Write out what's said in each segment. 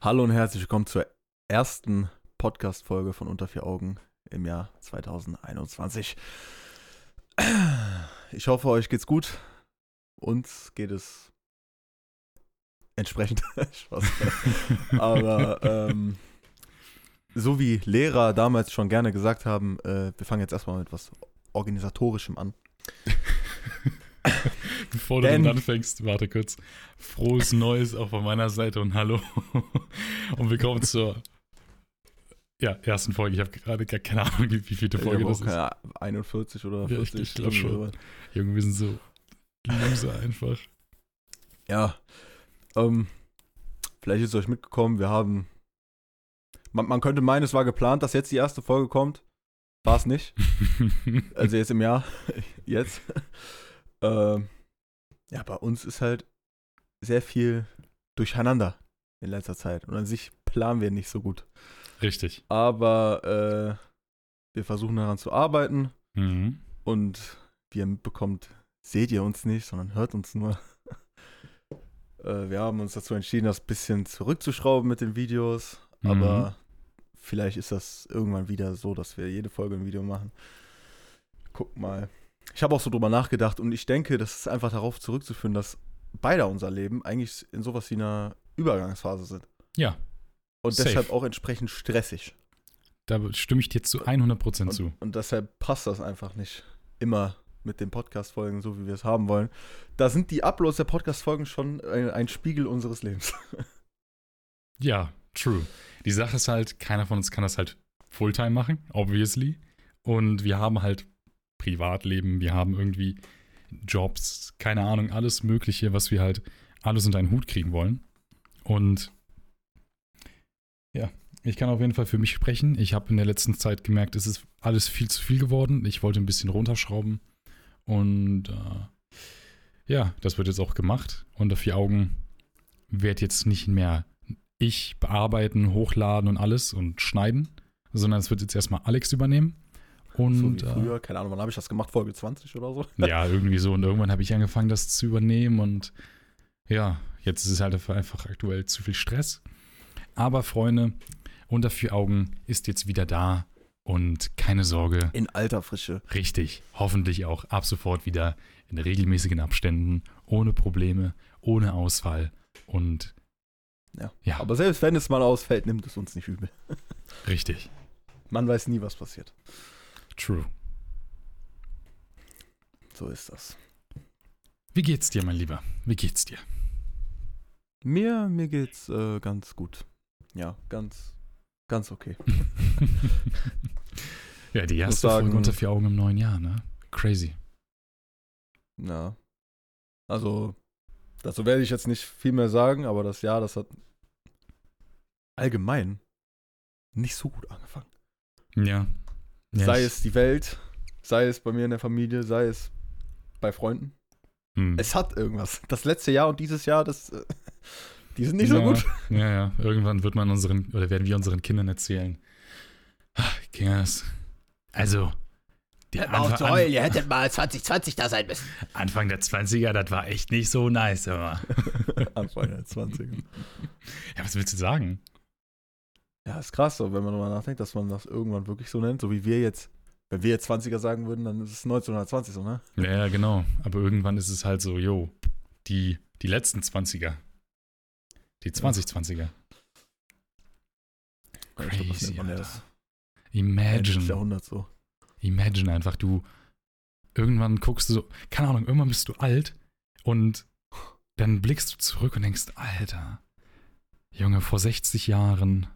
Hallo und herzlich willkommen zur ersten Podcast-Folge von Unter vier Augen im Jahr 2021. Ich hoffe, euch geht's gut. Uns geht es entsprechend. Aber ähm, so wie Lehrer damals schon gerne gesagt haben, äh, wir fangen jetzt erstmal mit was Organisatorischem an. Bevor du Denn- damit anfängst, warte kurz. Frohes Neues auch von meiner Seite und hallo. Und willkommen zur ja, ersten Folge. Ich habe gerade gar keine Ahnung, wie, wie vielte Ich Folge das ist. keine 41 oder Ja, 40. ich glaub irgendwie schon. Junge, wir sind so loser einfach. Ja. Ähm, vielleicht ist es euch mitgekommen, wir haben. Man, man könnte meinen, es war geplant, dass jetzt die erste Folge kommt. War es nicht. Also jetzt im Jahr. Jetzt. ähm, ja, bei uns ist halt sehr viel durcheinander in letzter Zeit. Und an sich planen wir nicht so gut. Richtig. Aber äh, wir versuchen daran zu arbeiten. Mhm. Und wie ihr mitbekommt, seht ihr uns nicht, sondern hört uns nur. äh, wir haben uns dazu entschieden, das ein bisschen zurückzuschrauben mit den Videos. Mhm. Aber vielleicht ist das irgendwann wieder so, dass wir jede Folge ein Video machen. Guck mal. Ich habe auch so drüber nachgedacht und ich denke, das ist einfach darauf zurückzuführen, dass beide unser Leben eigentlich in sowas wie einer Übergangsphase sind. Ja, Und Safe. deshalb auch entsprechend stressig. da stimme ich dir zu 100% Und, zu. und deshalb passt das einfach nicht immer mit den Podcast-Folgen, so wie wir es haben wollen. Da sind die Uploads der Podcast-Folgen schon ein, ein Spiegel unseres Lebens. Ja, true. Die Sache ist halt, keiner von uns kann das halt Fulltime machen, obviously. Und wir haben halt Privatleben, wir haben irgendwie Jobs, keine Ahnung, alles Mögliche, was wir halt alles unter einen Hut kriegen wollen. Und ja, ich kann auf jeden Fall für mich sprechen. Ich habe in der letzten Zeit gemerkt, es ist alles viel zu viel geworden. Ich wollte ein bisschen runterschrauben. Und äh, ja, das wird jetzt auch gemacht. Unter vier Augen wird jetzt nicht mehr ich bearbeiten, hochladen und alles und schneiden, sondern es wird jetzt erstmal Alex übernehmen. Und so wie früher, keine Ahnung, wann habe ich das gemacht? Folge 20 oder so? äh, ja, irgendwie so. Und irgendwann habe ich angefangen, das zu übernehmen und ja, jetzt ist es halt einfach aktuell zu viel Stress. Aber Freunde, unter vier Augen ist jetzt wieder da und keine Sorge, In alter Frische. richtig, hoffentlich auch ab sofort wieder in regelmäßigen Abständen, ohne Probleme, ohne Ausfall und Ja. Ja. Aber selbst wenn es mal ausfällt, nimmt es uns nicht übel. richtig, Man weiß nie, was passiert. True. So ist das. Wie geht's dir, mein Lieber? Wie geht's dir? Mir, mir geht's äh, ganz gut. Ja, ganz, ganz okay. ja, die erste sagen- Folge unter vier Augen im neuen Jahr, ne? Crazy. Ja. Also, dazu werde ich jetzt nicht viel mehr sagen, aber das Jahr, das hat allgemein nicht so gut angefangen. Ja. Ja sei es die Welt, sei es bei mir in der Familie, sei es bei Freunden. hm. Es hat irgendwas. Das letzte Jahr und dieses Jahr, das, äh, die sind nicht so ja, gut. Ja, ja. Irgendwann wird man unseren, oder werden wir unseren Kindern erzählen. Ah, Kinders. Also, der Anfang, an, ihr hättet mal 2020 da sein müssen. Anfang der 20er, das war echt nicht so nice, immer. Anfang der 20 Ja, was willst du sagen? Ja, ist krass, so, wenn man darüber nachdenkt, dass man das irgendwann wirklich so nennt, so wie wir jetzt. Wenn wir jetzt 20er sagen würden, dann ist es 1920 so, ne? Ja, genau. Aber irgendwann ist es halt so, yo, die, die letzten 20er. Die 2020er. Ich glaub, das Crazy, Alter. Imagine. Jahrhunderts so. Imagine einfach, du irgendwann guckst du so, keine Ahnung, irgendwann bist du alt und dann blickst du zurück und denkst, Alter, Junge, vor 60 Jahren,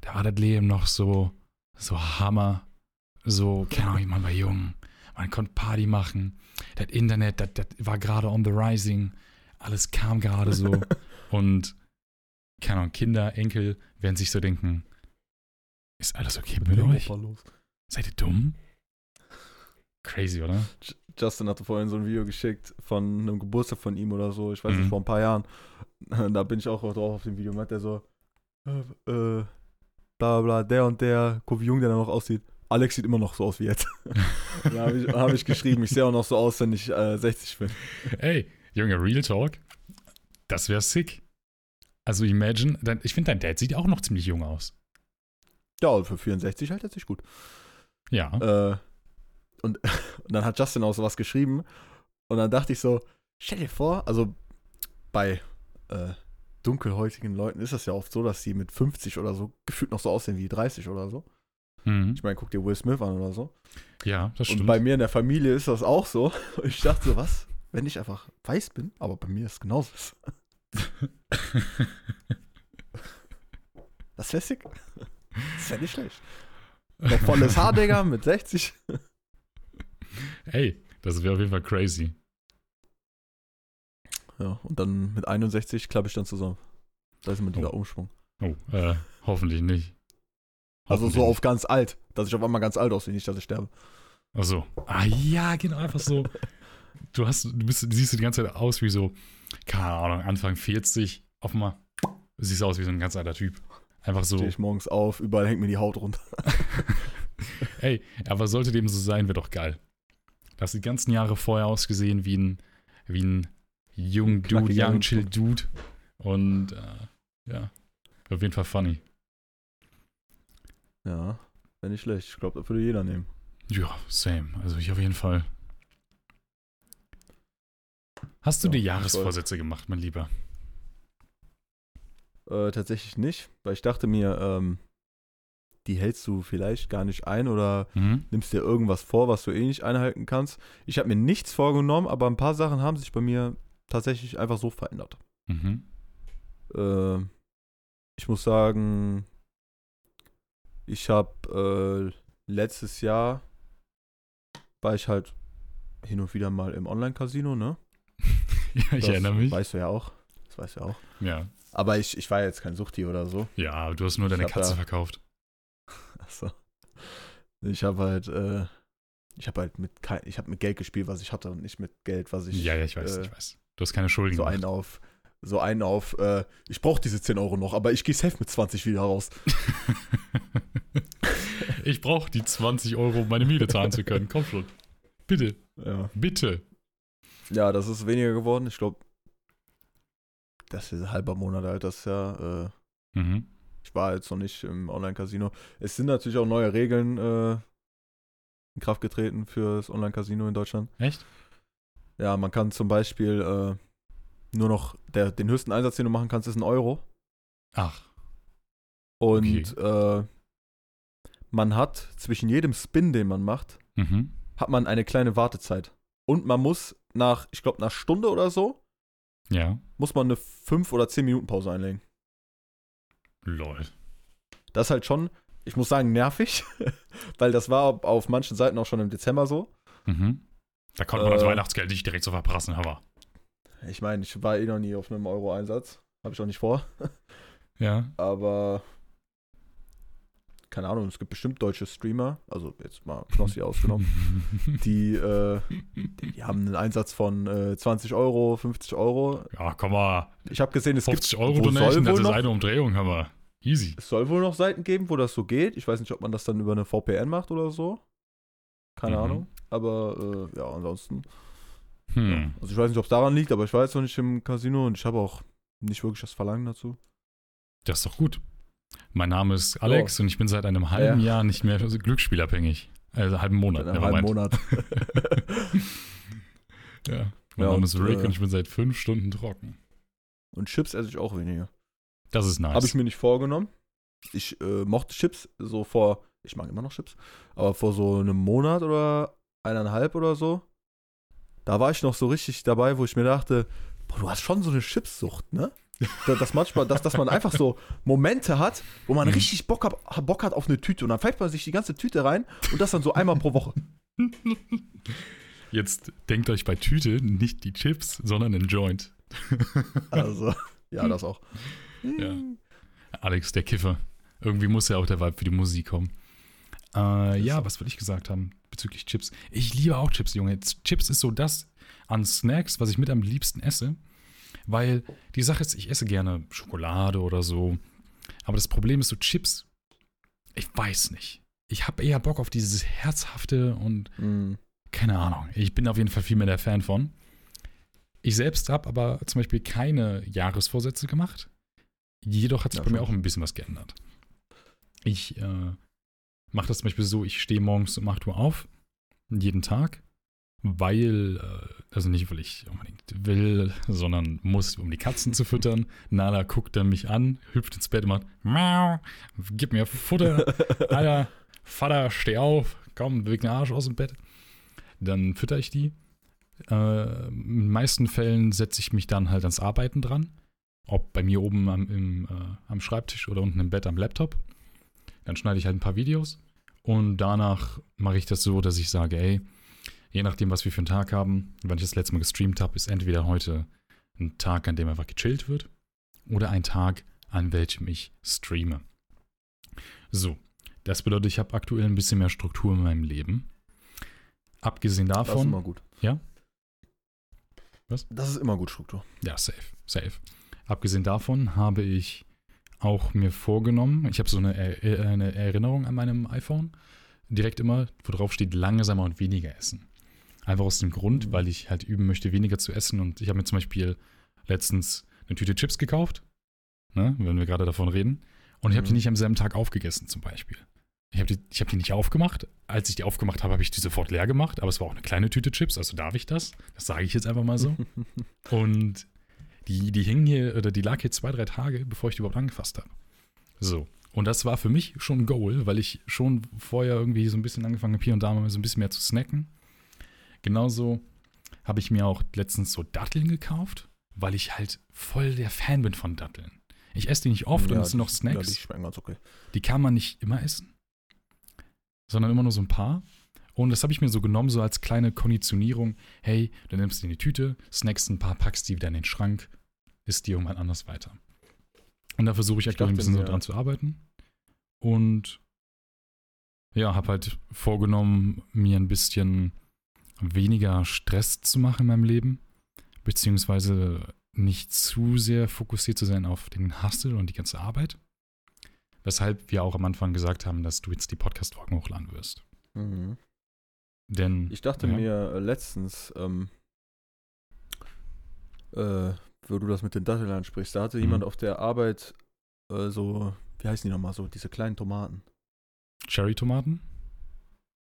da war das Leben noch so, so Hammer, so, keine Ahnung, man war jung, man konnte Party machen, das Internet, das, das war gerade on the rising, alles kam gerade so und, keine Ahnung, Kinder, Enkel werden sich so denken, ist alles okay mit euch? Europa los. Seid ihr dumm? Crazy, oder? Justin hatte vorhin so ein Video geschickt von einem Geburtstag von ihm oder so, ich weiß Mhm. nicht, vor ein paar Jahren. Da bin ich auch drauf auf dem Video, meint er so, äh, äh, bla bla, der und der, guck wie jung der noch aussieht. Alex sieht immer noch so aus wie jetzt. da habe ich, hab ich geschrieben, ich sehe auch noch so aus, wenn ich äh, 60 bin. Ey, Junge, Real Talk, das wäre sick. Also imagine, dein, ich finde, dein Dad sieht auch noch ziemlich jung aus. Ja, und für 64 hält er sich gut. Ja. Äh, und, und dann hat Justin auch sowas geschrieben. Und dann dachte ich so, stell dir vor, also bei äh, dunkelhäutigen Leuten ist das ja oft so, dass sie mit 50 oder so gefühlt noch so aussehen wie 30 oder so. Mhm. Ich meine, guck dir Will Smith an oder so. Ja, das stimmt. Und bei mir in der Familie ist das auch so. Und ich dachte so, was, wenn ich einfach weiß bin? Aber bei mir ist es genauso. Das ist lässig. Das ist ja nicht schlecht. Noch volles Haar, Digga, mit 60. Ey, das wäre auf jeden Fall crazy. Ja, und dann mit 61 klappe ich dann zusammen. Da ist immer dieser Umschwung. Oh, äh, hoffentlich nicht. Also so Hoffentlich auf ganz alt, dass ich auf einmal ganz alt aussehe, nicht, dass ich sterbe. Ach so. Ah ja, genau, einfach so. Du hast, du bist, du siehst die ganze Zeit aus wie so, keine Ahnung, Anfang 40, auf einmal siehst du aus wie so ein ganz alter Typ. Einfach so, Stehe ich morgens auf, überall hängt mir die Haut runter. ey, aber sollte dem so sein, wäre doch geil. Du hast die ganzen Jahre vorher ausgesehen wie ein, wie ein jung Dude, young chill Dude. Und, äh, ja, auf jeden Fall funny. Ja, wäre nicht schlecht. Ich glaube, das würde jeder nehmen. Ja, same. Also ich auf jeden Fall. Hast du Ja, ich Jahresvorsätze gemacht, mein Lieber? Äh, tatsächlich nicht, weil ich dachte mir, ähm, die hältst du vielleicht gar nicht ein oder Mhm. nimmst dir irgendwas vor, was du eh nicht einhalten kannst. Ich habe mir nichts vorgenommen, aber ein paar Sachen haben sich bei mir tatsächlich einfach so verändert. Mhm. Äh, ich muss sagen, ich habe äh, letztes Jahr war ich halt hin und wieder mal im Online-Casino, ne? ja, ich Das erinnere mich. Weißt du ja auch. Das weißt du ja auch. Ja. Aber ich, ich war jetzt kein Suchtier oder so. Ja, du hast nur deine Katze da- verkauft. Achso. Ich habe halt, äh, ich habe halt mit ich habe mit Geld gespielt, was ich hatte und nicht mit Geld, was ich ja, ja, ich weiß, äh, ich weiß. Du hast keine Schulden so gemacht. einen auf, so einen auf, äh, ich brauche diese 10 Euro noch, aber ich gehe safe mit 20 wieder raus. ich brauche die 20 Euro, um meine Miete zahlen zu können. Komm schon. Bitte, Ja. bitte. Ja, das ist weniger geworden. Ich glaube, das ist ein halber Monat alt, das Jahr. Äh, Mhm. ich war jetzt noch nicht im Online-Casino. Es sind natürlich auch neue Regeln äh, in Kraft getreten für das Online-Casino in Deutschland. Echt? Ja, man kann zum Beispiel äh, nur noch, der, den höchsten Einsatz, den du machen kannst, ist ein Euro. Ach, Und äh, man hat zwischen jedem Spin, den man macht, mhm. hat man eine kleine Wartezeit. Und man muss nach, ich glaube, einer Stunde oder so, Ja. muss man eine 5 oder 10 Minuten Pause einlegen. Lol. Das ist halt schon, ich muss sagen, nervig, weil das war auf manchen Seiten auch schon im Dezember so. Mhm. Da konnte man das Äh, Weihnachtsgeld nicht direkt so verprassen, aber. Ich meine, ich war eh noch nie auf einem Euro-Einsatz. Habe ich auch nicht vor. Ja. Aber keine Ahnung, es gibt bestimmt deutsche Streamer, also jetzt mal Knossi ausgenommen, die, äh, die haben einen Einsatz von äh, 20 Euro, 50 Euro. Ja, komm mal. Ich habe gesehen, es 50 gibt, Euro wo Donation, das ist eine Umdrehung, Hammer. Easy. es soll wohl noch Seiten geben, wo das so geht. Ich weiß nicht, ob man das dann über eine VPN macht oder so. Keine Mhm. Ahnung. Aber äh, ja, ansonsten. Hm. Also ich weiß nicht, ob es daran liegt, aber ich war jetzt noch nicht im Casino und ich habe auch nicht wirklich das Verlangen dazu. Das ist doch gut. Mein Name ist Alex und ich bin seit einem halben Jahr nicht mehr glücksspielabhängig. Also halben Monat. Einem halben. Monat. Ja. Mein Ja, Name ist Rick äh, und ich bin seit fünf Stunden trocken. und Chips esse ich auch weniger. Das ist nice. Habe ich mir nicht vorgenommen. Ich äh, mochte Chips so vor, ich mag immer noch Chips, aber vor so einem Monat oder eineinhalb oder so, da war ich noch so richtig dabei, wo ich mir dachte, boah, du hast schon so eine Chipssucht, ne? Da- Dass manchmal, dass, dass man einfach so Momente hat, wo man Mhm. richtig Bock, hab, Bock hat auf eine Tüte und dann pfeift man sich die ganze Tüte rein und das dann so einmal pro Woche. Jetzt denkt euch bei Tüte nicht die Chips, sondern den Joint. Also, ja, das auch. Ja. Alex, der Kiffer. Irgendwie muss ja auch der Vibe für die Musik kommen. Äh, ja, was wollte ich gesagt haben bezüglich Chips? Ich liebe auch Chips, Junge. Chips ist so das an Snacks, was ich mit am liebsten esse. Weil die Sache ist, ich esse gerne Schokolade oder so. Aber das Problem ist so Chips, ich weiß nicht. Ich habe eher Bock auf dieses Herzhafte und Mm, keine Ahnung. Ich bin auf jeden Fall viel mehr der Fan von. Ich selbst habe aber zum Beispiel keine Jahresvorsätze gemacht, Jedoch hat sich Ja, bei mir schon. auch ein bisschen was geändert. Ich äh, mache das zum Beispiel so, ich stehe morgens um 8 Uhr auf, jeden Tag, weil, äh, also nicht, weil ich unbedingt will, sondern muss, um die Katzen zu füttern. Nala guckt dann mich an, hüpft ins Bett und macht, Miau, gib mir Futter. Alter, Vater, steh auf, komm, beweg den Arsch aus dem Bett. Dann fütter ich die. Äh, in den meisten Fällen setze ich mich dann halt ans Arbeiten dran. Ob bei mir oben am, im, äh, am Schreibtisch oder unten im Bett am Laptop. Dann schneide ich halt ein paar Videos. Und danach mache ich das so, dass ich sage, ey, je nachdem, was wir für einen Tag haben, wann ich das letzte Mal gestreamt habe, ist entweder heute ein Tag, an dem einfach gechillt wird, oder ein Tag, an welchem ich streame. So, das bedeutet, ich habe aktuell ein bisschen mehr Struktur in meinem Leben. Abgesehen Das ist davon, immer gut. Ja? Was? Das ist immer gut, Struktur. ja, safe, safe. Abgesehen davon habe ich auch mir vorgenommen, ich habe so eine, Er- äh, eine Erinnerung an meinem iPhone, direkt immer, wo drauf steht, langsamer und weniger essen. Einfach aus dem Grund, Mhm. weil ich halt üben möchte, weniger zu essen. Und ich habe mir zum Beispiel letztens eine Tüte Chips gekauft, ne, wenn wir gerade davon reden. Und ich habe die Mhm. nicht am selben Tag aufgegessen, zum Beispiel. Ich habe die, ich hab die nicht aufgemacht. Als ich die aufgemacht habe, habe ich die sofort leer gemacht. Aber es war auch eine kleine Tüte Chips, also darf ich das. Das sage ich jetzt einfach mal so. Und die, die hing hier, oder die lag hier zwei, drei Tage, bevor ich die überhaupt angefasst habe. So. Und das war für mich schon ein Goal, weil ich schon vorher irgendwie so ein bisschen angefangen habe, hier und da mal so ein bisschen mehr zu snacken. Genauso habe ich mir auch letztens so Datteln gekauft, weil ich halt voll der Fan bin von Datteln. Ich esse die nicht oft und Ja, es sind noch Snacks. Ja, die okay. Die kann man nicht immer essen, sondern immer nur so ein paar. Und das habe ich mir so genommen, so als kleine Konditionierung. Hey, du nimmst die in die Tüte, snackst ein paar, packst die wieder in den Schrank, isst die irgendwann anders weiter. Und da versuche ich aktuell ein bisschen so mir- dran zu arbeiten. Und ja, habe halt vorgenommen, mir ein bisschen weniger Stress zu machen in meinem Leben, beziehungsweise nicht zu sehr fokussiert zu sein auf den Hustle und die ganze Arbeit. Weshalb wir auch am Anfang gesagt haben, dass du jetzt die Podcast-Folgen hochladen wirst. Mhm. Denn. Ich dachte ja, mir letztens, ähm, äh, wo du das mit den Datteln ansprichst, da hatte Mhm. jemand auf der Arbeit äh, so, wie heißen die nochmal, so diese kleinen Tomaten. Cherry-Tomaten?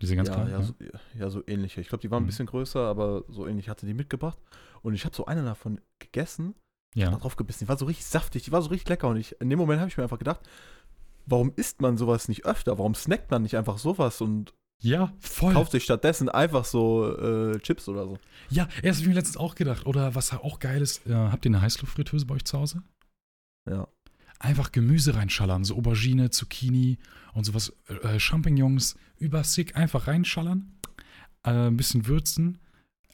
Diese ganz ja, kleinen? ja, so, ja, so ähnliche. Ich glaube, die waren ein Mhm. bisschen größer, aber so ähnlich hatte die mitgebracht. Und ich habe so eine davon gegessen, ja. da drauf gebissen. Die war so richtig saftig, die war so richtig lecker. Und ich, in dem Moment habe ich mir einfach gedacht, warum isst man sowas nicht öfter? Warum snackt man nicht einfach sowas und Ja, voll. kauft sich stattdessen einfach so äh, Chips oder so? Ja, erst habe ich mir letztens auch gedacht. Oder was auch geil ist, äh, habt ihr eine Heißluftfritteuse bei euch zu Hause? Ja. Einfach Gemüse reinschallern. So Aubergine, Zucchini und sowas. Äh, Champignons, übersick. Einfach reinschallern. Äh, ein bisschen würzen.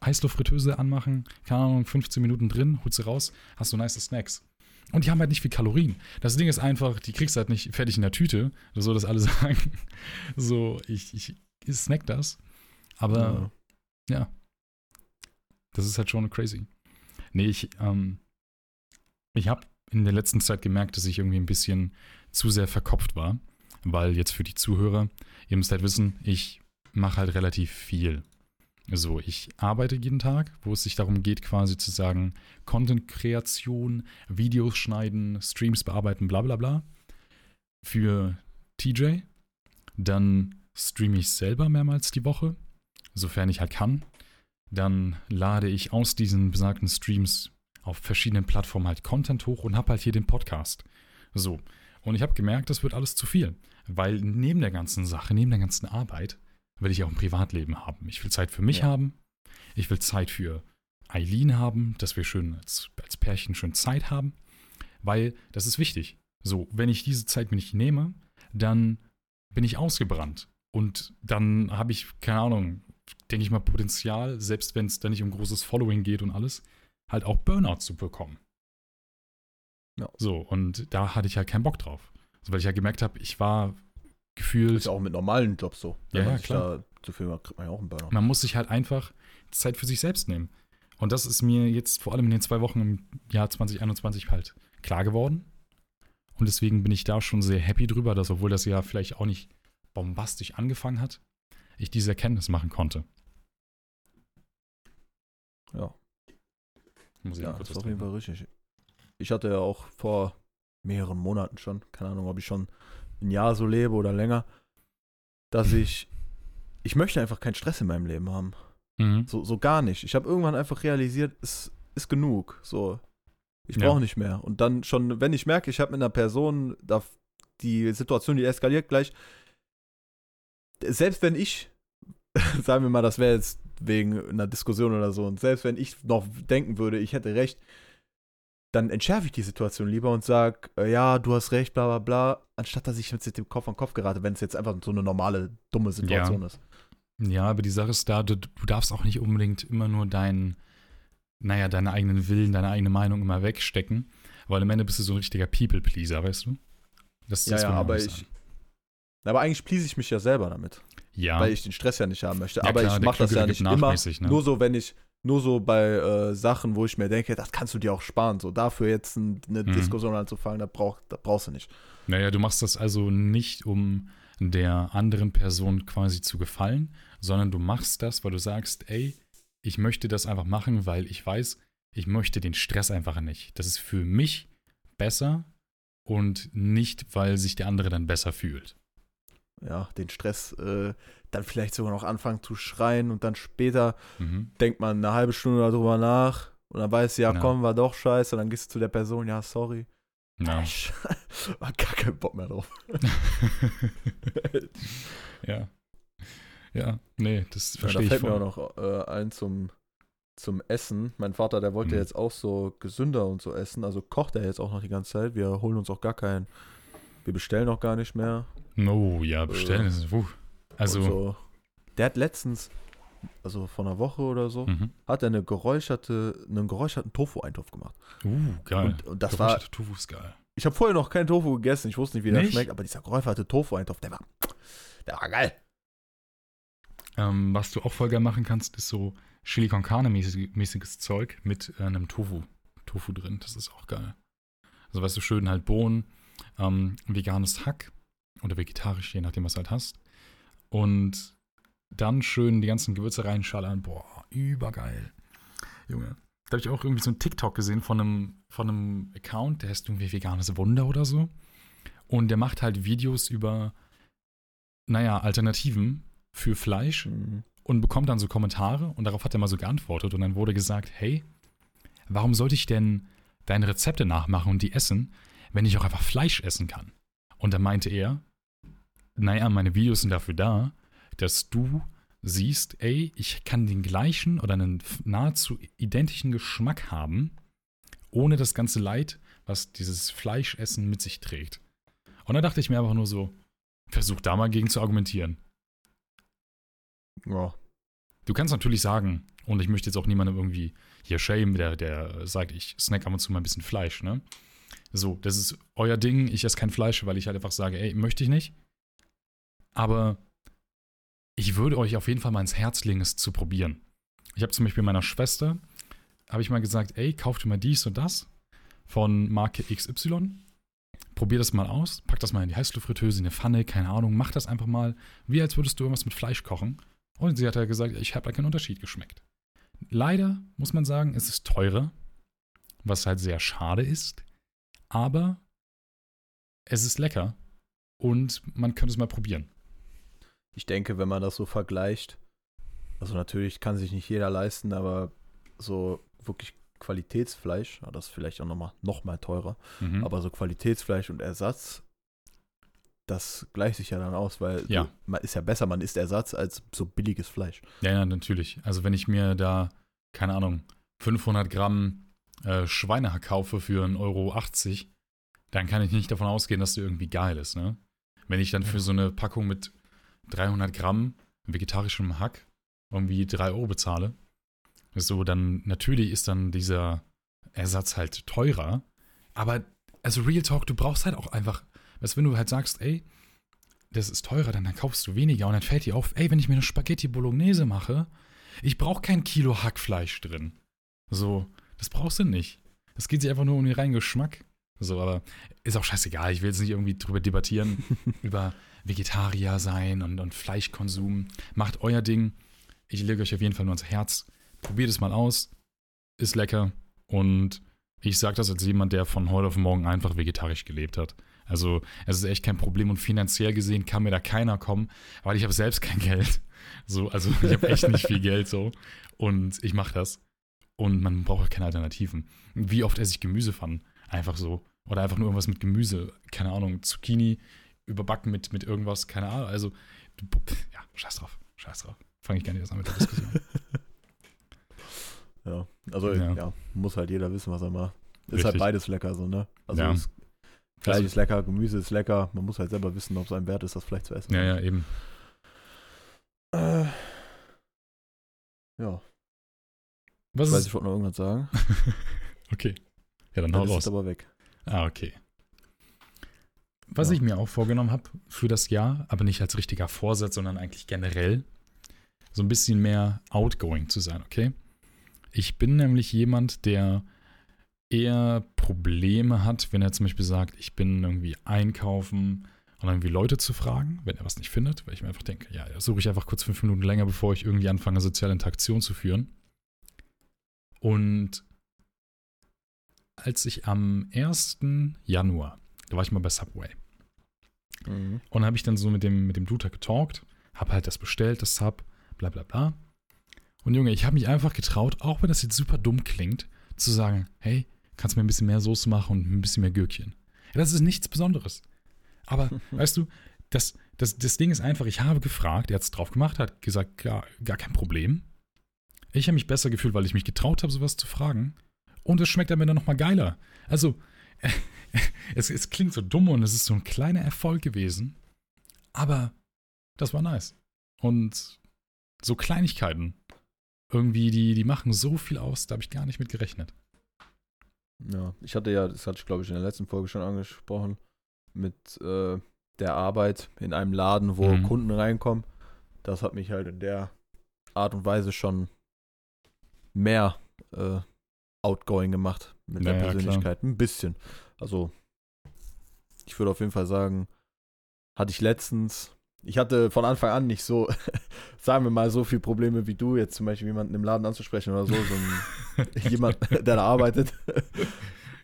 Heißluftfritteuse anmachen. Keine Ahnung, 15 Minuten drin. Holst sie raus. Hast du nice Snacks. Und die haben halt nicht viel Kalorien. Das Ding ist einfach, die kriegst du halt nicht fertig in der Tüte. So das alle sagen. So, ich, ich, ich snack das. Aber ja. Das ist halt schon crazy. Nee, ich, ähm, ich habe in der letzten Zeit gemerkt, dass ich irgendwie ein bisschen zu sehr verkopft war. Weil jetzt für die Zuhörer, ihr müsst halt wissen, ich mache halt relativ viel. So, ich arbeite jeden Tag, wo es sich darum geht, quasi zu sagen, Content-Kreation, Videos schneiden, Streams bearbeiten, bla bla bla. Für TJ. Dann streame ich selber mehrmals die Woche, sofern ich halt kann. Dann lade ich aus diesen besagten Streams auf verschiedenen Plattformen halt Content hoch und habe halt hier den Podcast. So. Und ich habe gemerkt, das wird alles zu viel. Weil neben der ganzen Sache, neben der ganzen Arbeit, will ich auch ein Privatleben haben. Ich will Zeit für mich Ja. haben. Ich will Zeit für Eileen haben, dass wir schön als, als Pärchen schön Zeit haben. Weil das ist wichtig. So, wenn ich diese Zeit mir nicht nehme, dann bin ich ausgebrannt. Und dann habe ich, keine Ahnung, denke ich mal, Potenzial, selbst wenn es da nicht um großes Following geht und alles, halt auch Burnout zu bekommen. Ja. So, und da hatte ich halt keinen Bock drauf. Also, weil ich ja gemerkt habe, ich war gefühlt, Ist ja auch mit normalen Jobs so. Wenn Ja, man ja, klar. da zu viel macht, kriegt man ja auch einen Burnout. man muss sich halt einfach Zeit für sich selbst nehmen. Und das ist mir jetzt vor allem in den zwei Wochen im Jahr 2021 halt klar geworden. Und deswegen bin ich da schon sehr happy drüber, dass, obwohl das Jahr vielleicht auch nicht bombastisch angefangen hat, ich diese Erkenntnis machen konnte. Ja, Muss ich ja kurz das ist auf jeden. Fall richtig. Ich hatte ja auch vor mehreren Monaten schon, keine Ahnung, ob ich schon ein Jahr so lebe oder länger, dass ich, ich möchte einfach keinen Stress in meinem Leben haben. Mhm. So, so gar nicht. Ich habe irgendwann einfach realisiert, es ist genug. So, ich Ja. brauche nicht mehr. Und dann schon, wenn ich merke, ich habe mit einer Person, da, die Situation, die eskaliert gleich, selbst wenn ich, sagen wir mal, das wäre jetzt wegen einer Diskussion oder so, und selbst wenn ich noch denken würde, ich hätte recht, dann entschärfe ich die Situation lieber und sage, äh, ja, du hast recht, bla bla bla, anstatt dass ich mit dem Kopf an Kopf gerate, wenn es jetzt einfach so eine normale, dumme Situation ist. Ja, aber die Sache ist da, du, du darfst auch nicht unbedingt immer nur deinen, naja, deinen eigenen Willen, deine eigene Meinung immer wegstecken, weil am Ende bist du so ein richtiger People-Pleaser, weißt du? Das, Ja, das ja, man aber ich-. Aber eigentlich please ich mich ja selber damit. Ja, weil ich den Stress ja nicht haben möchte. Ja, aber klar, ich mache das ja nicht immer. ne? Nur so, wenn ich, nur so bei äh, Sachen, wo ich mir denke, das kannst du dir auch sparen. So dafür jetzt ein, eine Mhm. Diskussion anzufangen, da, brauch, da brauchst du nicht. Naja, du machst das also nicht, um der anderen Person quasi zu gefallen, sondern du machst das, weil du sagst, ey, ich möchte das einfach machen, weil ich weiß, ich möchte den Stress einfach nicht. Das ist für mich besser und nicht, weil sich der andere dann besser fühlt. Ja, den Stress äh, dann vielleicht sogar noch anfangen zu schreien und dann später Mhm. denkt man eine halbe Stunde darüber nach und dann weiß ja, Ja. komm, war doch scheiße. Und dann gehst du zu der Person, ja, sorry. Ja. Ich hab gar keinen Bock mehr drauf. ja. Ja, nee, das Ja, da verstehe ich fällt mir auch noch äh, ein zum, zum Essen. Mein Vater, der wollte Mhm. jetzt auch so gesünder und so essen. Also kocht er jetzt auch noch die ganze Zeit. Wir holen uns auch gar keinen. Wir bestellen auch gar nicht mehr. Oh, ja, bestellen Äh, ist, uh. Also, so. Der hat letztens, also vor einer Woche oder so, mhm. hat er eine geräucherte, einen geräucherten Tofu-Eintopf gemacht. uh, geil. Und, und das war, Tofu ist geil. ich habe vorher noch keinen Tofu gegessen. Ich wusste nicht, wie der Nicht? schmeckt, aber dieser geräucherte Tofu-Eintopf, der war, der war geil. Ähm, was du auch voll geil machen kannst, ist so Chili con Carne mäßig, mäßiges Zeug mit äh, einem Tofu, Tofu drin. Das ist auch geil. Also weißt du, schön halt Bohnen, ähm, veganes Hack oder vegetarisch, je nachdem, was du halt hast. Und dann schön die ganzen Gewürze reinschallern. Boah, übergeil. Junge. Da habe ich auch irgendwie so einen TikTok gesehen von einem, von einem Account, der heißt irgendwie Veganes Wunder oder so. Und der macht halt Videos über, naja, Alternativen für Fleisch Mhm. und bekommt dann so Kommentare und darauf hat er mal so geantwortet und dann wurde gesagt, hey, warum sollte ich denn deine Rezepte nachmachen und die essen, wenn ich auch einfach Fleisch essen kann? Und dann meinte er, naja, meine Videos sind dafür da, dass du siehst, ey, ich kann den gleichen oder einen nahezu identischen Geschmack haben, ohne das ganze Leid, was dieses Fleischessen mit sich trägt. Und da dachte ich mir einfach nur so, versuch da mal gegen zu argumentieren. Ja. Du kannst natürlich sagen, und ich möchte jetzt auch niemandem irgendwie hier shame, der, der sagt, ich snack ab und zu mal ein bisschen Fleisch, ne? So, das ist euer Ding, ich esse kein Fleisch, weil ich halt einfach sage, ey, möchte ich nicht. Aber ich würde euch auf jeden Fall mal ins Herz legen, es zu probieren. Ich habe zum Beispiel meiner Schwester, habe ich mal gesagt, ey, kauf dir mal dies und das von Marke XY. Probier das mal aus, pack das mal in die Heißluftfritteuse, in eine Pfanne, keine Ahnung, mach das einfach mal, wie als würdest du irgendwas mit Fleisch kochen. Und sie hat ja gesagt, ich habe da keinen Unterschied geschmeckt. Leider muss man sagen, es ist teurer, was halt sehr schade ist, aber es ist lecker und man könnte es mal probieren. Ich denke, wenn man das so vergleicht, also natürlich kann sich nicht jeder leisten, aber so wirklich Qualitätsfleisch, ja, das ist vielleicht auch nochmal noch mal teurer, Mhm. aber so Qualitätsfleisch und Ersatz, das gleicht sich ja dann aus, weil Ja. man ist ja besser, man isst Ersatz als so billiges Fleisch. Ja, ja, natürlich. Also wenn ich mir da, keine Ahnung, 500 Gramm äh, Schweinehack kaufe für 1,80 Euro, dann kann ich nicht davon ausgehen, dass der irgendwie geil ist, ne? Wenn ich dann für so eine Packung mit 300 Gramm vegetarischem Hack irgendwie 3 Euro bezahle, so, dann natürlich ist dann dieser Ersatz halt teurer. Aber, also Real Talk, du brauchst halt auch einfach, du, wenn du halt sagst, ey, das ist teurer, dann, dann kaufst du weniger und dann fällt dir auf, ey, wenn ich mir eine Spaghetti Bolognese mache, ich brauche kein Kilo Hackfleisch drin. So, das brauchst du nicht. Es geht sich einfach nur um den reinen Geschmack. So, aber ist auch scheißegal. Ich will jetzt nicht irgendwie drüber debattieren, über Vegetarier sein und, und Fleischkonsum. Macht euer Ding. Ich lege euch auf jeden Fall nur ans Herz. Probiert es mal aus. Ist lecker. Und Ich sage das als jemand, der von heute auf morgen einfach vegetarisch gelebt hat. Also es ist echt kein Problem und finanziell gesehen kann mir da keiner kommen, weil ich habe selbst kein Geld. So, also ich habe echt nicht viel Geld so und ich mache das und man braucht keine Alternativen. Wie oft esse ich Gemüsepfannen? Einfach so. Oder einfach nur irgendwas mit Gemüse. Keine Ahnung, Zucchini überbacken mit, mit irgendwas, keine Ahnung. Also, ja, scheiß drauf. Scheiß drauf. Fange ich gar nicht erst an mit der Diskussion. Ja, also Ja. ja. muss halt jeder wissen, was er macht. Ist Richtig. halt beides lecker so, ne? Also Ja. Fleisch Also- ist lecker, Gemüse ist lecker. Man muss halt selber wissen, ob es einem wert ist, das Fleisch zu essen. ja, ja, eben. Äh, ja, Was ich weiß, ist. ich wollte noch irgendwas sagen. okay. Ja, dann hau Dann ist raus. es aber weg. Ah, okay. Was Ja. ich mir auch vorgenommen habe für das Jahr, aber nicht als richtiger Vorsatz, sondern eigentlich generell, so ein bisschen mehr outgoing zu sein, okay? Ich bin nämlich jemand, der eher Probleme hat, wenn er zum Beispiel sagt, ich bin irgendwie einkaufen und irgendwie Leute zu fragen, wenn er was nicht findet, weil ich mir einfach denke, ja, suche ich einfach kurz fünf Minuten länger, bevor ich irgendwie anfange, soziale Interaktion zu führen. Und als ich am 1. Januar, da war ich mal bei Subway. Mhm. Und habe ich dann so mit dem, mit dem Dude getalkt, habe halt das bestellt, das Sub, bla bla bla. Und Junge, ich habe mich einfach getraut, auch wenn das jetzt super dumm klingt, zu sagen, hey, kannst du mir ein bisschen mehr Soße machen und ein bisschen mehr Gürkchen. Das ist nichts Besonderes. Aber, weißt du, das, das, das Ding ist einfach, ich habe gefragt, er hat es drauf gemacht, hat gesagt, gar, gar kein Problem. Ich habe mich besser gefühlt, weil ich mich getraut habe, sowas zu fragen. Und es schmeckt am Ende nochmal geiler. Also, es, es klingt so dumm und es ist so ein kleiner Erfolg gewesen. Aber das war nice. Und so Kleinigkeiten, irgendwie, die, die machen so viel aus, da habe ich gar nicht mit gerechnet. Ja, ich hatte ja, das hatte ich glaube ich in der letzten Folge schon angesprochen, mit äh, der Arbeit in einem Laden, wo Mhm. Kunden reinkommen. Das hat mich halt in der Art und Weise schon mehr äh, outgoing gemacht mit der Ja, ja, klar. Persönlichkeit. Ein bisschen. Also, ich würde auf jeden Fall sagen, hatte ich letztens, ich hatte von Anfang an nicht so, sagen wir mal, so viel Probleme wie du, jetzt zum Beispiel jemanden im Laden anzusprechen oder so, so ein, jemand, der da arbeitet.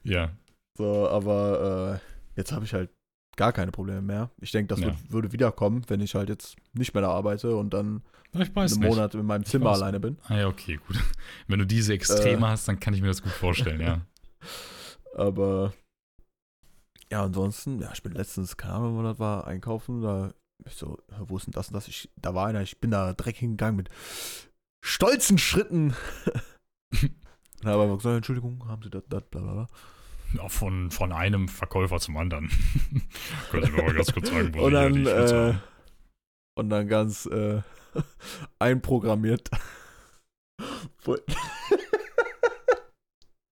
Ja, So, aber äh, jetzt habe ich halt gar keine Probleme mehr. Ich denke, das Ja. wird, würde wiederkommen, wenn ich halt jetzt nicht mehr da arbeite und dann ich einen. Monat in meinem Ich Zimmer alleine bin. Ah ja, okay, gut. Wenn du diese Extreme Äh. hast, dann kann ich mir das gut vorstellen, ja. Aber ja, ansonsten, ja, ich bin letztens, keine Ahnung, wann das war, einkaufen, da ich so, wo ist denn das und das? Ich, da war einer, ich bin da direkt hingegangen mit stolzen Schritten. und habe einfach gesagt, Entschuldigung, haben Sie das, das, bla bla bla. Ja, von, von einem Verkäufer zum anderen. Sie mir mal ganz kurz sagen, wo Und dann, äh, und dann ganz äh, einprogrammiert.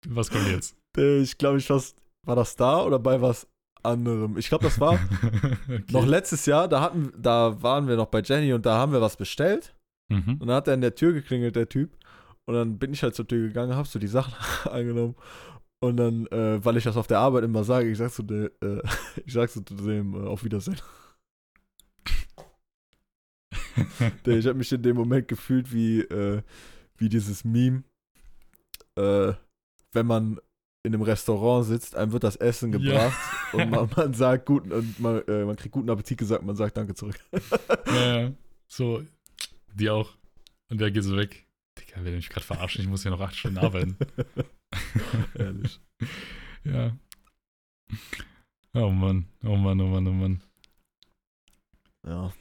Was kommt jetzt? Ich glaube, ich was, war das da oder bei was anderem? Ich glaube, das war okay. noch letztes Jahr. Da hatten, da waren wir noch bei Jenny und da haben wir was bestellt. Mhm. Und dann hat er in der Tür geklingelt, der Typ. Und dann bin ich halt zur Tür gegangen, hab so die Sachen angenommen. Und dann, äh, weil ich das auf der Arbeit immer sage, ich sag zu dem, äh, ich sag zu dem, äh, auf Wiedersehen. Der- ich habe mich in dem Moment gefühlt wie, äh, wie dieses Meme, äh, wenn man in einem Restaurant sitzt, einem wird das Essen Ja. gebracht und man, man sagt guten und man, äh, man kriegt guten Appetit gesagt, man sagt Danke zurück. ja, ja. So, die auch. Und der geht so weg. Digga, will mich gerade verarschen, ich muss ja noch acht Stunden arbeiten. Ehrlich. ja. Oh Mann, oh Mann, oh Mann, oh Mann. Ja.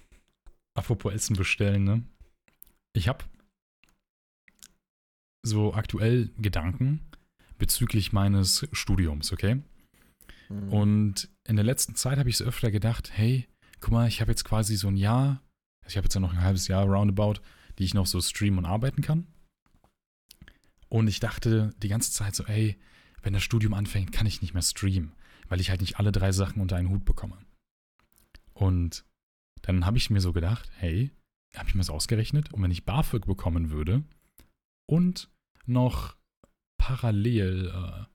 Apropos Essen bestellen, ne? Ich habe so aktuell Gedanken bezüglich meines Studiums, okay? Mhm. Und in der letzten Zeit habe ich so öfter gedacht, hey, guck mal, ich habe jetzt quasi so ein Jahr, ich habe jetzt ja noch ein halbes Jahr roundabout, die ich noch so streamen und arbeiten kann. Und ich dachte die ganze Zeit so, ey, wenn das Studium anfängt, kann ich nicht mehr streamen, weil ich halt nicht alle drei Sachen unter einen Hut bekomme. Und dann habe ich mir so gedacht, hey, habe ich mir das ausgerechnet und wenn ich BAföG bekommen würde und noch parallel äh,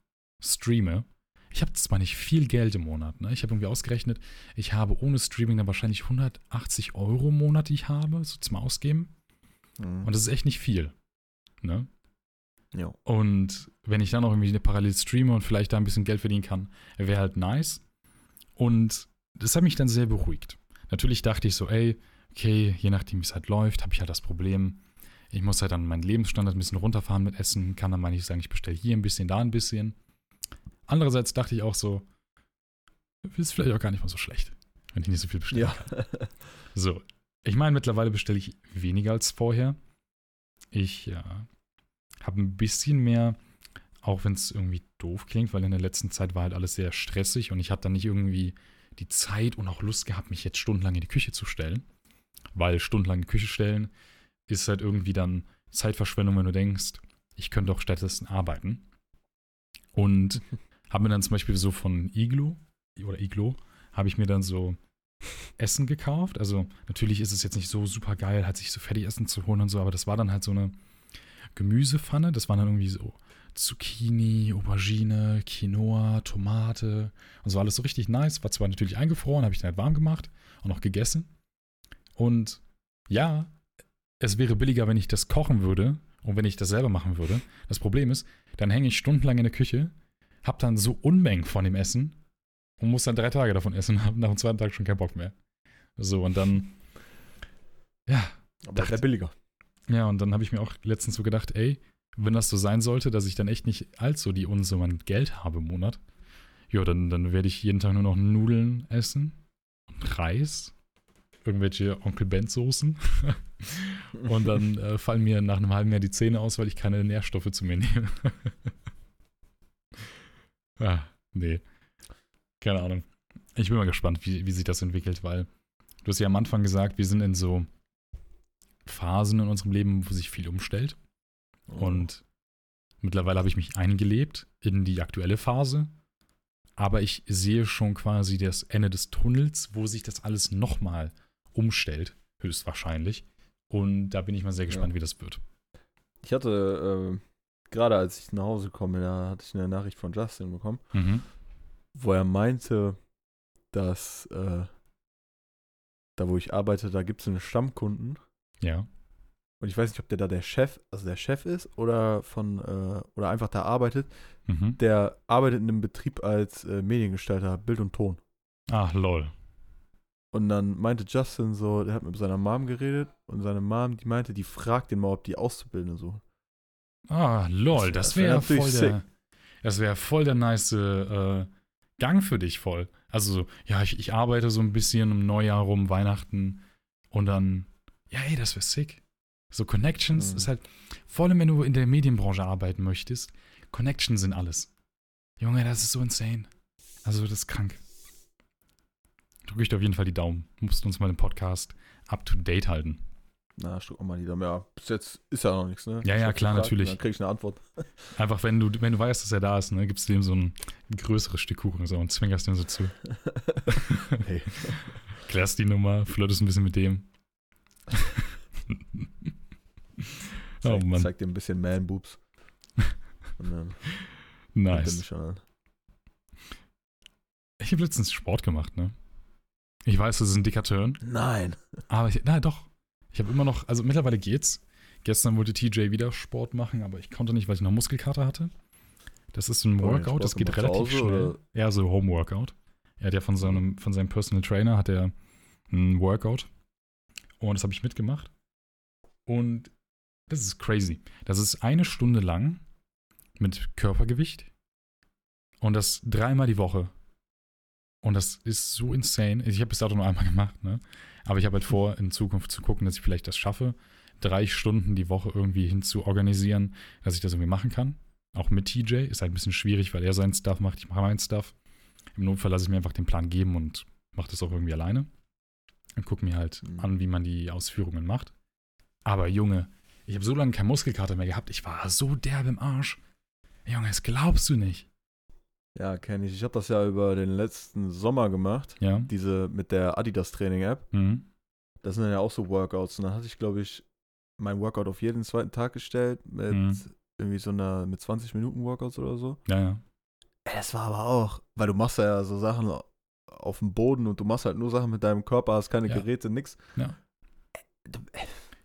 streame, ich habe zwar nicht viel Geld im Monat, ne? Ich habe irgendwie ausgerechnet, ich habe ohne Streaming dann wahrscheinlich 180 Euro im Monat, die ich habe, so zum Ausgeben. Mhm. Und das ist echt nicht viel. Ne? Ja. Und wenn ich dann noch irgendwie eine parallel streame und vielleicht da ein bisschen Geld verdienen kann, wäre halt nice. Und das hat mich dann sehr beruhigt. Natürlich dachte ich so, ey, okay, je nachdem, wie es halt läuft, habe ich halt das Problem. Ich muss halt dann meinen Lebensstandard ein bisschen runterfahren mit Essen, kann dann mal nicht sagen, ich bestelle hier ein bisschen, da ein bisschen. Andererseits dachte ich auch so, ist vielleicht auch gar nicht mal so schlecht, wenn ich nicht so viel bestelle. Ja. So, ich meine, mittlerweile bestelle ich weniger als vorher. Ich ja, habe ein bisschen mehr, auch wenn es irgendwie doof klingt, weil in der letzten Zeit war halt alles sehr stressig und ich habe dann nicht irgendwie die Zeit und auch Lust gehabt, mich jetzt stundenlang in die Küche zu stellen. Weil stundenlang in die Küche stellen ist halt irgendwie dann Zeitverschwendung, wenn du denkst, ich könnte doch stattdessen arbeiten. Und habe mir dann zum Beispiel so von Iglo oder Iglo, habe ich mir dann so Essen gekauft. Also natürlich ist es jetzt nicht so super geil, halt sich so Fertigessen zu holen und so, aber das war dann halt so eine Gemüsepfanne. Das waren dann irgendwie so Zucchini, Aubergine, Quinoa, Tomate und so alles so richtig nice. War zwar natürlich eingefroren, habe ich dann halt warm gemacht und auch gegessen. Und ja, es wäre billiger, wenn ich das kochen würde und wenn ich das selber machen würde. Das Problem ist, dann hänge ich stundenlang in der Küche, habe dann so Unmengen von dem Essen und muss dann drei Tage davon essen und habe nach dem zweiten Tag schon keinen Bock mehr. So, und dann, ja, Aber das wäre billiger. Ja, und dann habe ich mir auch letztens so gedacht, ey, wenn das so sein sollte, dass ich dann echt nicht allzu die Unsumme an Geld habe im Monat, ja, dann, dann werde ich jeden Tag nur noch Nudeln essen und Reis, irgendwelche Onkel Bent Soßen und dann äh, fallen mir nach einem halben Jahr die Zähne aus, weil ich keine Nährstoffe zu mir nehme. ah, nee. Keine Ahnung. Ich bin mal gespannt, wie, wie sich das entwickelt, weil du hast ja am Anfang gesagt, wir sind in so Phasen in unserem Leben, wo sich viel umstellt. Und mittlerweile habe ich mich eingelebt in die aktuelle Phase. Aber ich sehe schon quasi das Ende des Tunnels, wo sich das alles nochmal umstellt, höchstwahrscheinlich. Und da bin ich mal sehr gespannt, Ja. wie das wird. Ich hatte, äh, gerade als ich nach Hause komme, da hatte ich eine Nachricht von Justin bekommen, Mhm. wo er meinte, dass äh, da, wo ich arbeite, da gibt es einen Stammkunden. Ja. Und ich weiß nicht, ob der da der Chef, also der Chef ist oder von, äh, oder einfach da arbeitet. Mhm. Der arbeitet in einem Betrieb als äh, Mediengestalter, Bild und Ton. Ah, lol. Und dann meinte Justin so, der hat mit seiner Mom geredet und seine Mom, die meinte, die fragt den mal, ob die Auszubildende suchen. Ah, lol. Das Das wär wäre natürlich voll der. Das wäre voll der nice äh, Gang für dich voll. Also so, ja, ich, ich arbeite so ein bisschen um Neujahr rum, Weihnachten und dann, ja, ey, das wäre sick. So Connections Mhm. ist halt, vor allem wenn du in der Medienbranche arbeiten möchtest, Connections sind alles. Junge, das ist so insane. Also das ist krank. Drücke ich dir auf jeden Fall die Daumen. Musst uns mal den Podcast up to date halten. Na, ich drück mal die Daumen. Ja, bis jetzt ist ja noch nichts, ne? Ja, ja, klar, gefragt natürlich. Dann krieg ich eine Antwort. Einfach, wenn du, wenn du weißt, dass er da ist, ne, gibst du dem so ein größeres Stück Kuchen so und zwingerst ihm so zu. hey. Klärst die Nummer, flirtest ein bisschen mit dem. oh Zeig, Mann, zeig dir ein bisschen Man-Boobs. Nice. Ich habe letztens Sport gemacht, ne? Ich weiß, das ist ein dicker Turn, Nein. aber ich, na doch. Ich habe immer noch, also mittlerweile geht's. Gestern wollte TJ wieder Sport machen, aber ich konnte nicht, weil ich noch Muskelkater hatte. Das ist ein Workout, das geht relativ schnell. oder? Ja, so Home Workout. Er hat ja von seinem, von seinem Personal Trainer hat er ein Workout. Und das habe ich mitgemacht. Und das ist crazy. Das ist eine Stunde lang mit Körpergewicht. Und das dreimal die Woche. Und das ist so insane. Ich habe bis dato nur einmal gemacht, ne? Aber ich habe halt vor, in Zukunft zu gucken, dass ich vielleicht das schaffe, drei Stunden die Woche irgendwie hin zu organisieren, dass ich das irgendwie machen kann. Auch mit TJ ist halt ein bisschen schwierig, weil er seinen Stuff macht, ich mache meinen Stuff. Im Notfall lasse ich mir einfach den Plan geben und mache das auch irgendwie alleine. Und gucke mir halt Mhm. an, wie man die Ausführungen macht. Aber Junge, ich habe so lange keinen Muskelkater mehr gehabt. Ich war so derb im Arsch. Junge, das glaubst du nicht. Ja, kenne ich. Ich habe das ja über den letzten Sommer gemacht. Ja. Diese mit der Adidas Training App. Mhm. Das sind dann ja auch so Workouts. Und dann hatte ich, glaube ich, mein Workout auf jeden zweiten Tag gestellt mit Mhm. irgendwie so einer, mit 20 Minuten Workouts oder so. Ja, ja. Ey, Das war aber auch, weil du machst ja so Sachen auf dem Boden und du machst halt nur Sachen mit deinem Körper, hast keine Ja. Geräte, nix. Ja. Du-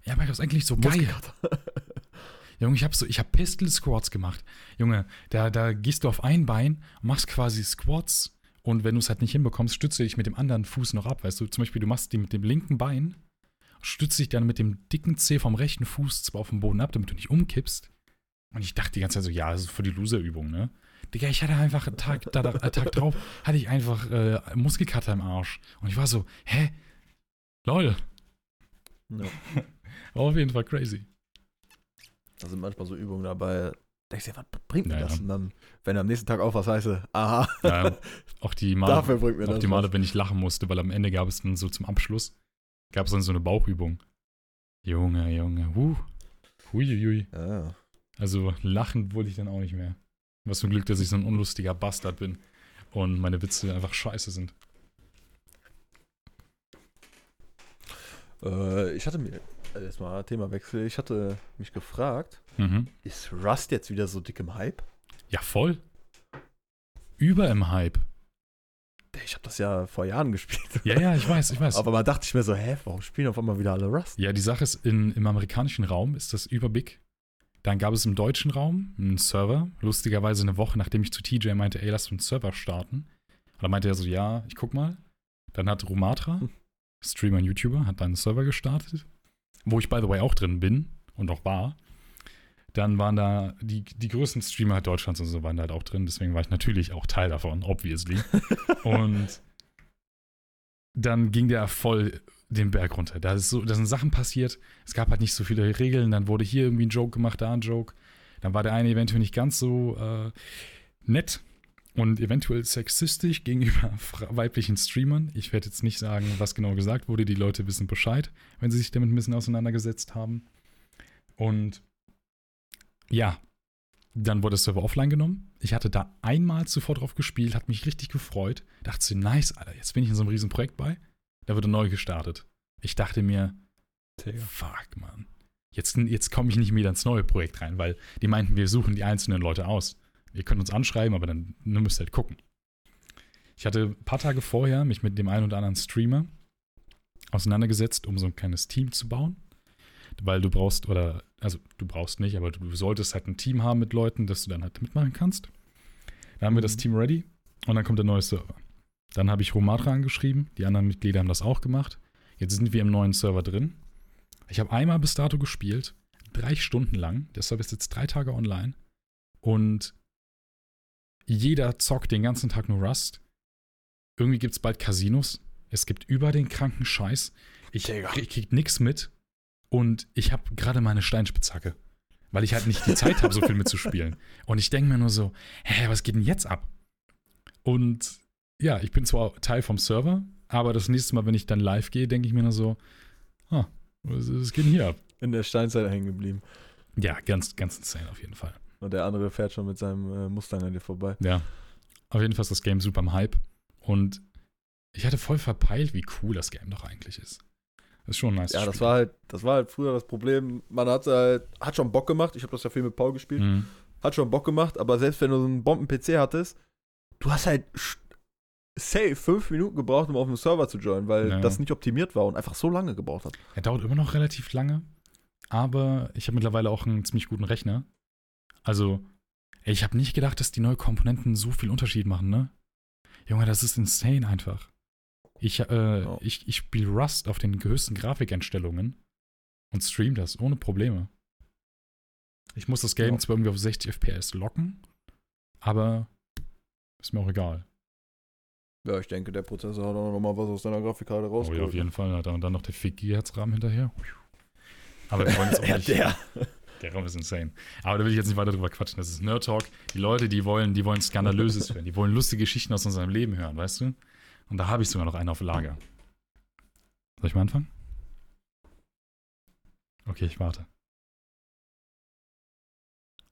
Ja, aber das ist eigentlich so geil. Junge, ich habe so, ich habe Pistol Squats gemacht. Junge, da, da gehst du auf ein Bein und machst quasi Squats und wenn du es halt nicht hinbekommst, stütze dich mit dem anderen Fuß noch ab. Weißt du, zum Beispiel, du machst die mit dem linken Bein, stützt dich dann mit dem dicken Zeh vom rechten Fuß zwar auf den Boden ab, damit du nicht umkippst. Und ich dachte die ganze Zeit so, ja, das ist für die Loser-Übung, ne? Digga, ich hatte einfach einen Tag, da, einen Tag drauf, hatte ich einfach äh, Muskelkater im Arsch. Und ich war so, hä? Lol. Ja. War auf jeden Fall crazy. Da sind manchmal so Übungen dabei. Denkst du, was bringt mir Ja, das? Und dann, wenn du am nächsten Tag auf was heißt, aha, Ja, auch die Male, dafür bringt mir auch das. die Male, was. wenn ich lachen musste, weil am Ende gab es dann so zum Abschluss, gab es dann so eine Bauchübung. Junge, Junge, huh. Huiuiui. Ja. Also lachen wollte ich dann auch nicht mehr. Was für ein Glück, dass ich so ein unlustiger Bastard bin und meine Witze einfach scheiße sind. Äh, ich hatte mir, also jetzt mal Themawechsel, ich hatte mich gefragt, Mhm. ist Rust jetzt wieder so dick im Hype? Ja, voll. Über im Hype. Ich habe das ja vor Jahren gespielt. Ja, ja, ich weiß, ich weiß. Aber man dachte ich mir so, hä, warum spielen auf einmal wieder alle Rust? Ja, die Sache ist, in, im amerikanischen Raum ist das überbig. Dann gab es im deutschen Raum einen Server. Lustigerweise eine Woche, nachdem ich zu TJ meinte, ey, lass uns einen Server starten. Und dann meinte er so, ja, ich guck mal. Dann hat Romatra, Hm. Streamer und YouTuber, hat dann einen Server gestartet. Wo ich, by the way, auch drin bin und auch war. Dann waren da die, die größten Streamer Deutschlands und so waren da halt auch drin. Deswegen war ich natürlich auch Teil davon, obviously. und dann ging der voll den Berg runter. Da, ist so, da sind Sachen passiert. Es gab halt nicht so viele Regeln. Dann wurde hier irgendwie ein Joke gemacht, da ein Joke. Dann war der eine eventuell nicht ganz so äh, nett und eventuell sexistisch gegenüber weiblichen Streamern. Ich werde jetzt nicht sagen, was genau gesagt wurde. Die Leute wissen Bescheid, wenn sie sich damit ein bisschen auseinandergesetzt haben. Und ja, dann wurde der Server offline genommen. Ich hatte da einmal zuvor drauf gespielt, hat mich richtig gefreut. Dachte so, nice, Alter, jetzt bin ich in so einem riesen Projekt bei. Da wurde neu gestartet. Ich dachte mir, fuck, Mann. Jetzt, jetzt komme ich nicht wieder ins neue Projekt rein, weil die meinten, wir suchen die einzelnen Leute aus. Ihr könnt uns anschreiben, aber dann ihr müsst halt gucken. Ich hatte ein paar Tage vorher mich mit dem einen oder anderen Streamer auseinandergesetzt, um so ein kleines Team zu bauen. Weil du brauchst, oder, also du brauchst nicht, aber du solltest halt ein Team haben mit Leuten, dass du dann halt mitmachen kannst. Dann haben wir das Mhm. Team ready und dann kommt der neue Server. Dann habe ich Romatra angeschrieben, die anderen Mitglieder haben das auch gemacht. Jetzt sind wir im neuen Server drin. Ich habe einmal bis dato gespielt, drei Stunden lang. Der Server ist jetzt drei Tage online. Und jeder zockt den ganzen Tag nur Rust. Irgendwie gibt es bald Casinos. Es gibt über den kranken Scheiß. Ich Digga. krieg, nix mit. Und ich habe gerade meine Steinspitzhacke. Weil ich halt nicht die Zeit habe, so viel mitzuspielen. Und ich denke mir nur so, hä, was geht denn jetzt ab? Und ja, ich bin zwar Teil vom Server, aber das nächste Mal, wenn ich dann live gehe, denke ich mir nur so, ah, was, was geht denn hier ab? In der Steinzeit hängen geblieben. Ja, ganz, ganz insane auf jeden Fall. Und der andere fährt schon mit seinem äh, Mustang an dir vorbei. Ja. Auf jeden Fall ist das Game super im Hype. Und ich hatte voll verpeilt, wie cool das Game doch eigentlich ist. Das ist schon nice. Ja, das Spiel. war halt, das war halt früher das Problem. Man hat halt, hat schon Bock gemacht. Ich habe das ja viel mit Paul gespielt. Mhm. Hat schon Bock gemacht, aber selbst wenn du so einen Bomben-PC hattest, du hast halt safe fünf Minuten gebraucht, um auf dem Server zu joinen, weil Ja. das nicht optimiert war und einfach so lange gebraucht hat. Er dauert immer noch relativ lange, aber ich habe mittlerweile auch einen ziemlich guten Rechner. Also, ich habe nicht gedacht, dass die neuen Komponenten so viel Unterschied machen, ne? Junge, das ist insane einfach. Ich, äh, Ja. ich, ich spiele Rust auf den höchsten Grafikeinstellungen und stream das ohne Probleme. Ich muss das Game Ja. zwar irgendwie auf 60 FPS locken, aber ist mir auch egal. Ja, ich denke, der Prozessor hat auch nochmal was aus deiner Grafikkarte Oh rausgeholt. ja, auf jeden Fall. Alter. Und dann noch der 4 GHz RAM hinterher. Aber wir wollen jetzt auch ja, nicht. der. Der Raum ist insane. Aber da will ich jetzt nicht weiter drüber quatschen. Das ist Nerd Talk. Die Leute, die wollen, die wollen Skandalöses hören. Die wollen lustige Geschichten aus unserem Leben hören, weißt du? Und da habe ich sogar noch einen auf Lager. Soll ich mal anfangen? Okay, ich warte.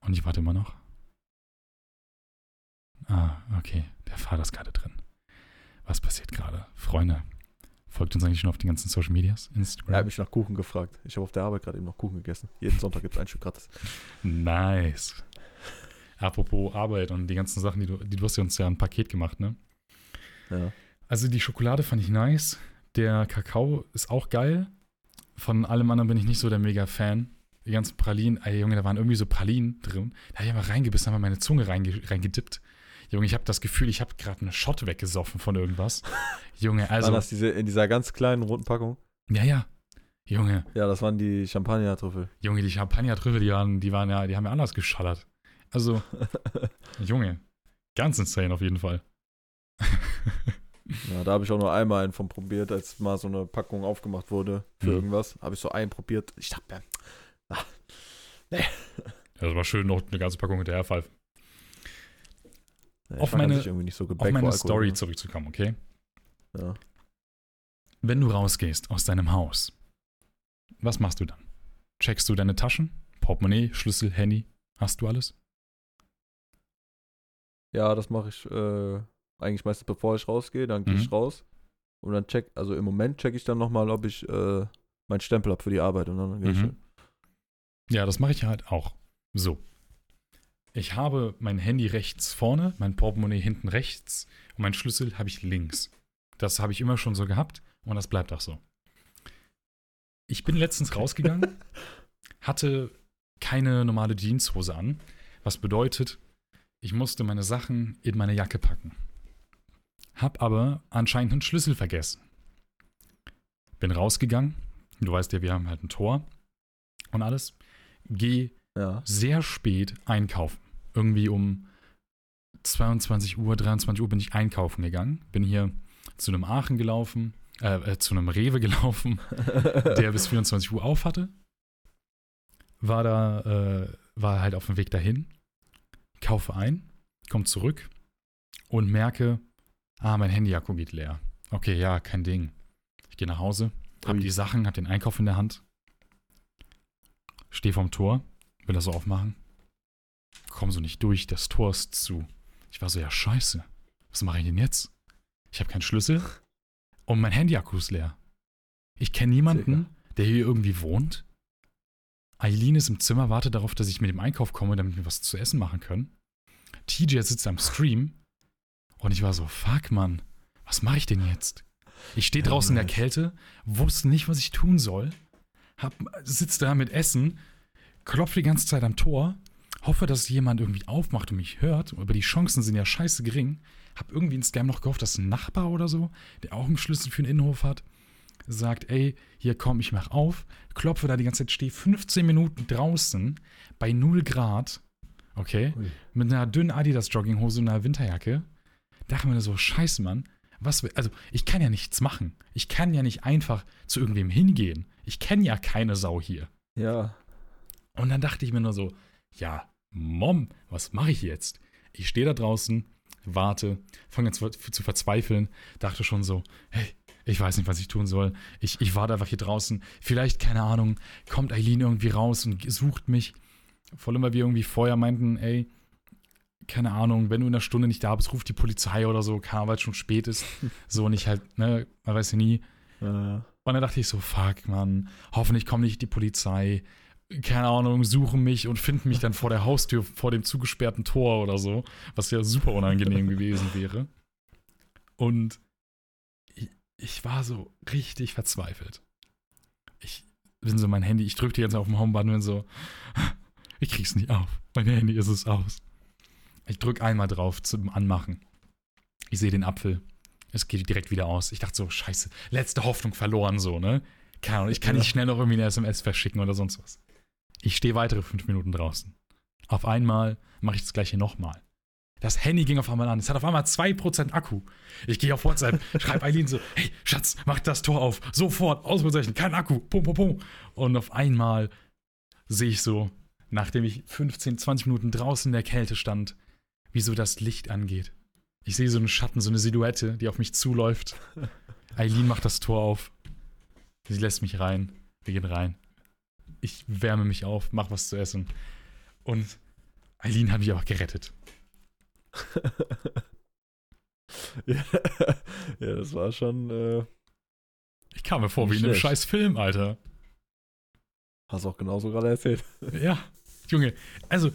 Und ich warte immer noch. Ah, okay. Der Vater ist gerade drin. Was passiert gerade? Freunde, folgt uns eigentlich schon auf den ganzen Social Medias? Instagram? Er hat mich nach Kuchen gefragt. Ich habe auf der Arbeit gerade eben noch Kuchen gegessen. Jeden Sonntag gibt es ein Stück gratis. Nice. Apropos Arbeit und die ganzen Sachen, die du, die du hast ja uns ja ein Paket gemacht, ne? Ja. Also die Schokolade fand ich nice. Der Kakao ist auch geil. Von allem anderen bin ich nicht so der mega Fan. die ganzen Pralinen, ey Junge, da waren irgendwie so Pralinen drin. Da habe ich mal reingebissen, habe meine Zunge reinge reingedippt. Junge, ich habe das Gefühl, ich habe gerade einen Shot weggesoffen von irgendwas. Junge, Also, War das diese, in dieser ganz kleinen roten Packung? ja, ja. Junge, Ja, das waren die Champagner-Trüffel. Junge, die Champagner-Trüffel, die waren, die waren ja, die haben ja anders geschallert. Also, Junge, ganz insane auf jeden Fall. Ja, da habe ich auch nur einmal einen von probiert, als mal so eine Packung aufgemacht wurde für Mhm. irgendwas. Habe ich so einen probiert. Ich dachte mir, Ja, das war schön, noch eine ganze Packung hinterherpfeifen. Auf meine- sich irgendwie nicht so Auf meine Story ne? zurückzukommen, okay? Ja. Wenn du rausgehst aus deinem Haus, was machst du dann? Checkst du deine Taschen? Portemonnaie, Schlüssel, Handy? Hast du alles? ja, das mache ich äh, eigentlich meistens bevor ich rausgehe. Dann gehe Mhm. ich raus und dann check, also im Moment check ich dann nochmal, ob ich äh, meinen Stempel habe für die Arbeit und dann gehe ich. Mhm. Ja, das mache ich halt auch. So. Ich habe mein Handy rechts vorne, mein Portemonnaie hinten rechts und mein Schlüssel habe ich links. Das habe ich immer schon so gehabt und das bleibt auch so. Ich bin letztens rausgegangen, hatte keine normale Jeanshose an, was bedeutet, ich musste meine Sachen in meine Jacke packen. Hab aber anscheinend einen Schlüssel vergessen. Bin rausgegangen, du weißt ja, wir haben halt ein Tor und alles. Geh Ja. sehr spät einkaufen. Irgendwie um 22 Uhr, 23 Uhr bin ich einkaufen gegangen. Bin hier zu einem Aachen gelaufen, äh, äh, zu einem Rewe gelaufen, der bis 24 Uhr auf hatte. War da, äh, war halt auf dem Weg dahin, kaufe ein, komme zurück und merke, ah, mein Handy-Akku geht leer. Okay, ja, kein Ding. Ich gehe nach Hause, hab Ui. die Sachen, hab den Einkauf in der Hand, stehe vorm Tor, will das so aufmachen, komm so nicht durch, das Tor ist zu. Ich war so, ja, scheiße, was mache ich denn jetzt? Ich habe keinen Schlüssel und mein Handy-Akku ist leer. Ich kenne niemanden, der hier irgendwie wohnt. Eileen ist im Zimmer, wartet darauf, dass ich mit dem Einkauf komme, damit wir was zu essen machen können. TJ sitzt am Stream und ich war so, fuck, Mann, was mache ich denn jetzt? Ich stehe Ja, draußen in der. Kälte, wusste nicht, was ich tun soll, hab, sitz da mit Essen, klopfe die ganze Zeit am Tor, hoffe, dass jemand irgendwie aufmacht und mich hört, aber die Chancen sind ja scheiße gering. Hab irgendwie ins Scam noch gehofft, dass ein Nachbar oder so, der auch einen Schlüssel für den Innenhof hat, sagt, ey, hier komm, ich mach auf, klopfe da die ganze Zeit, stehe 15 Minuten draußen bei 0 Grad, okay, Ui. mit einer dünnen Adidas-Jogginghose und einer Winterjacke. Dachte mir so, scheiße, Mann, was, will- also ich kann ja nichts machen. Ich kann ja nicht einfach zu irgendwem hingehen. Ich kenne ja keine Sau hier. Ja. Und dann dachte ich mir nur so, ja, Mom, was mache ich jetzt? Ich stehe da draußen, warte, fange zu, zu verzweifeln, dachte schon so, hey, ich weiß nicht, was ich tun soll. Ich, ich warte einfach hier draußen. Vielleicht, keine Ahnung, kommt Eileen irgendwie raus und sucht mich. Vor allem, weil wir irgendwie vorher meinten, ey, keine Ahnung, wenn du in einer Stunde nicht da bist, ruft die Polizei oder so, keine weil es schon spät ist. So und ich halt, ne, man weiß ja nie. Äh, Und dann dachte ich so, fuck, Mann, hoffentlich kommt nicht die Polizei. Keine Ahnung, suchen mich und finden mich dann vor der Haustür, vor dem zugesperrten Tor oder so, was ja super unangenehm gewesen wäre. Und ich, ich war so richtig verzweifelt. Ich bin so mein Handy, ich drücke die ganze Zeit auf dem Homebutton und bin so, ich krieg's nicht auf. Mein Handy ist es aus. Ich drücke einmal drauf zum Anmachen. Ich sehe den Apfel. Es geht direkt wieder aus. Ich dachte so, scheiße, letzte Hoffnung verloren, so, ne? Keine Ahnung, ich kann nicht schnell noch irgendwie eine SMS verschicken oder sonst was. Ich stehe weitere fünf Minuten draußen. Auf einmal mache ich das gleiche nochmal. Das Handy ging auf einmal an. Es hat auf einmal 2% Akku. Ich gehe auf WhatsApp, schreibe Eileen so, hey, Schatz, mach das Tor auf. Sofort, Ausrufezeichen, kein Akku. Pum, pum, pum. Und auf einmal sehe ich so, nachdem ich 15, 20 Minuten draußen in der Kälte stand, wie so das Licht angeht. Ich sehe so einen Schatten, so eine Silhouette, die auf mich zuläuft. Eileen macht das Tor auf. Sie lässt mich rein. Wir gehen rein. Ich wärme mich auf, mach was zu essen. Und Eileen hat mich auch gerettet. ja, ja, das war schon. Äh, Ich kam mir vor wie Nicht in einem schlecht. scheiß Film, Alter. hast auch genauso gerade erzählt. Ja, Junge, also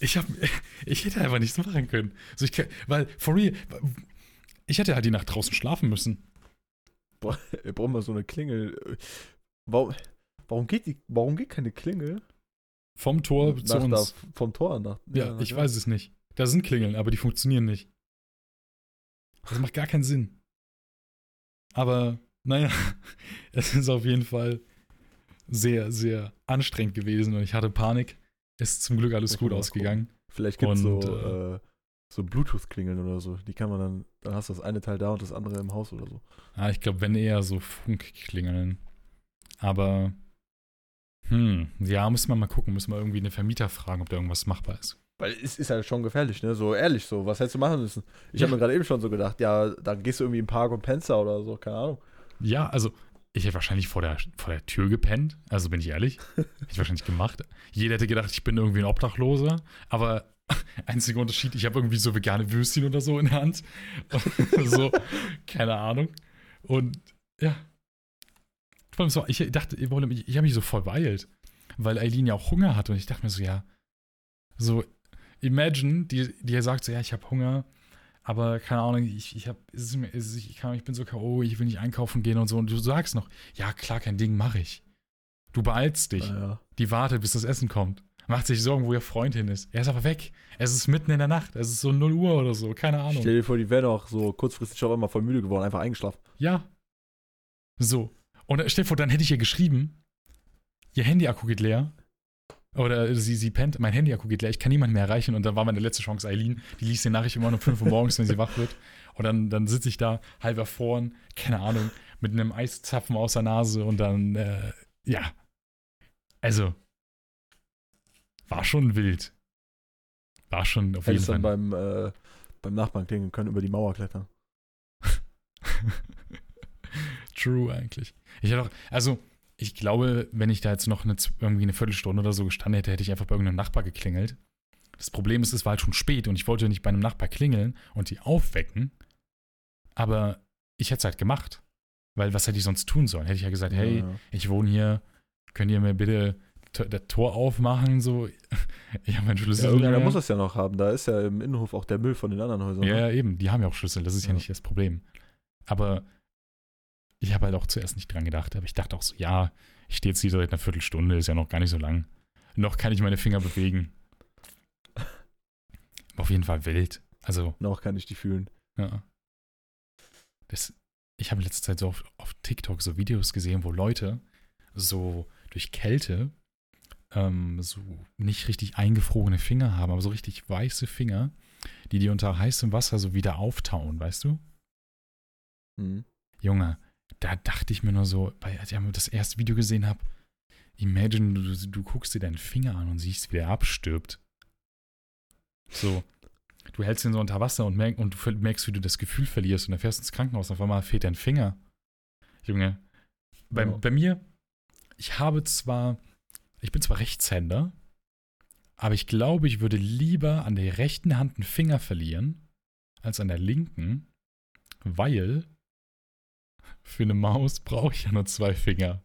ich hab, ich hätte einfach nichts machen können. Also ich, weil, for real, ich hätte halt die Nacht draußen schlafen müssen. Boah, wir brauchen mal so eine Klingel. Warum, warum, geht die, warum geht keine Klingel Vom Tor zu nach, uns. Da, vom Tor nach. Ja, ich weiß es nicht. Da sind Klingeln, aber die funktionieren nicht. Das macht gar keinen Sinn. Aber, naja, es ist auf jeden Fall sehr, sehr anstrengend gewesen und ich hatte Panik. Ist zum Glück alles gut ausgegangen. Vielleicht gibt es so, Und, äh, so Bluetooth-Klingeln oder so. Die kann man dann, dann hast du das eine Teil da und das andere im Haus oder so. Ah, ich glaube, wenn eher so Funkklingeln. Aber, hm, ja, müssen wir mal gucken. Müssen wir irgendwie einen Vermieter fragen, ob da irgendwas machbar ist. Weil es ist halt schon gefährlich, ne? So ehrlich so. Was hättest du machen müssen? Ich Ja. habe mir gerade eben schon so gedacht, ja, dann gehst du irgendwie im Park und pennst da oder so, keine Ahnung. Ja, also ich hätte wahrscheinlich vor der, vor der Tür gepennt. Also bin ich ehrlich. Hätte ich wahrscheinlich gemacht. Jeder hätte gedacht, ich bin irgendwie ein Obdachloser. Aber einziger Unterschied, ich habe irgendwie so vegane Würstchen oder so in der Hand. so, keine Ahnung. Und ja. Vor allem so, ich dachte, ich, ich habe mich so voll beeilt. Weil Eileen ja auch Hunger hatte. Und ich dachte mir so, ja. So, imagine, die, die sagt so, ja, ich habe Hunger. Aber keine Ahnung, ich, ich, hab, ist ist, ich, kann, ich bin so K.O., ich will nicht einkaufen gehen und so. Und du sagst noch, ja, klar, kein Ding, mache ich. Du beeilst dich. Naja. Die wartet, bis das Essen kommt. Macht sich Sorgen, wo ihr Freund hin ist. Er ist aber weg. Es ist mitten in der Nacht. Es ist so 0 Uhr oder so. Keine Ahnung. Stell dir vor, die wären auch so kurzfristig schon einmal voll müde geworden, einfach eingeschlafen. Ja. So. Und dann- stell dir vor, dann hätte ich ihr geschrieben, ihr Handy-Akku geht leer. Oder sie, sie pennt, mein Handy-Akku geht leer, ich kann niemanden mehr erreichen. Und dann war meine letzte Chance Eileen. Die liest die Nachricht immer um 5 Uhr morgens, wenn sie wach wird. Und dann, dann sitze ich da, halb erfroren, keine Ahnung, mit einem Eiszapfen aus der Nase und dann, äh, ja. Also, war schon wild. War schon auf jeden Fall. dann beim, äh, beim Nachbarn klingeln können, über die Mauer klettern. True eigentlich. Ich hätte auch, also ich glaube, wenn ich da jetzt noch eine, irgendwie eine Viertelstunde oder so gestanden hätte, hätte ich einfach bei irgendeinem Nachbar geklingelt. Das Problem ist, es war halt schon spät und ich wollte nicht bei einem Nachbar klingeln und die aufwecken. Aber ich hätte es halt gemacht. Weil was hätte ich sonst tun sollen? Hätte ich ja gesagt, hey, Ja, ja. ich wohne hier, könnt ihr mir bitte das Tor aufmachen? So, ich habe meinen Schlüssel. Ja, mehr. muss das ja noch haben. Da ist ja im Innenhof auch der Müll von den anderen Häusern. Ja, ne? ja, eben. Die haben ja auch Schlüssel. Das ist ja, Ja. nicht das Problem. Aber ich habe halt auch zuerst nicht dran gedacht. Aber ich dachte auch so, ja, ich stehe jetzt hier seit einer Viertelstunde, ist ja noch gar nicht so lang. Noch kann ich meine Finger bewegen. Aber auf jeden Fall wild. Also, Noch kann ich die fühlen. ja. Das, ich habe in letzter Zeit so auf, auf TikTok so Videos gesehen, wo Leute so durch Kälte ähm, so nicht richtig eingefrorene Finger haben, aber so richtig weiße Finger, die die unter heißem Wasser so wieder auftauen, weißt du? Mhm. Junge, da dachte ich mir nur so, als ich das erste Video gesehen habe, imagine, du, du guckst dir deinen Finger an und siehst, wie der abstirbt. So, du hältst ihn so unter Wasser und, merk, und du merkst, wie du das Gefühl verlierst und dann fährst ins Krankenhaus und auf einmal fehlt dein Finger. Junge, bei, Ja. bei mir, ich habe zwar, ich bin zwar Rechtshänder, aber ich glaube, ich würde lieber an der rechten Hand einen Finger verlieren, als an der linken, weil für eine Maus brauche ich ja nur zwei Finger.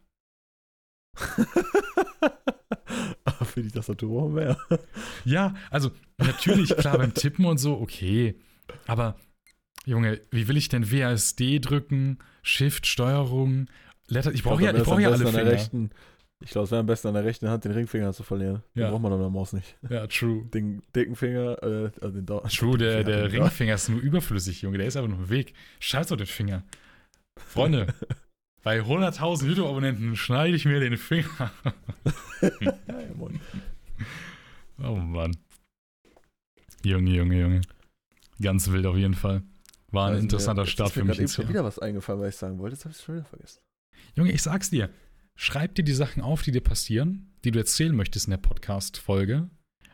Für die Tastatur brauchen wir ja. Ja, also natürlich, klar, beim Tippen und so, okay. Aber, Junge, wie will ich denn WASD drücken, Shift, Steuerung, Letter? Ich brauche ja, ich brauch ja alle Finger. Rechten, ich glaube, es wäre am besten an der rechten Hand den Ringfinger zu verlieren. Den Ja. braucht man an der Maus nicht. Ja, true. Den dicken Finger, äh, also den Dau- True, der, der Finger, Ringfinger ist nur überflüssig, Junge. Der ist einfach nur im Weg. Scheiß auf den Finger. Freunde, bei 100.000 YouTube-Abonnenten schneide ich mir den Finger. Oh Mann. Junge, Junge, Junge. Ganz wild auf jeden Fall. War ein Weiß interessanter nicht, Start für mir mich schon Jahr. wieder was eingefallen, was ich sagen wollte. Jetzt habe ich es schon wieder vergessen. Junge, ich sag's dir. Schreib dir die Sachen auf, die dir passieren, die du erzählen möchtest in der Podcast-Folge.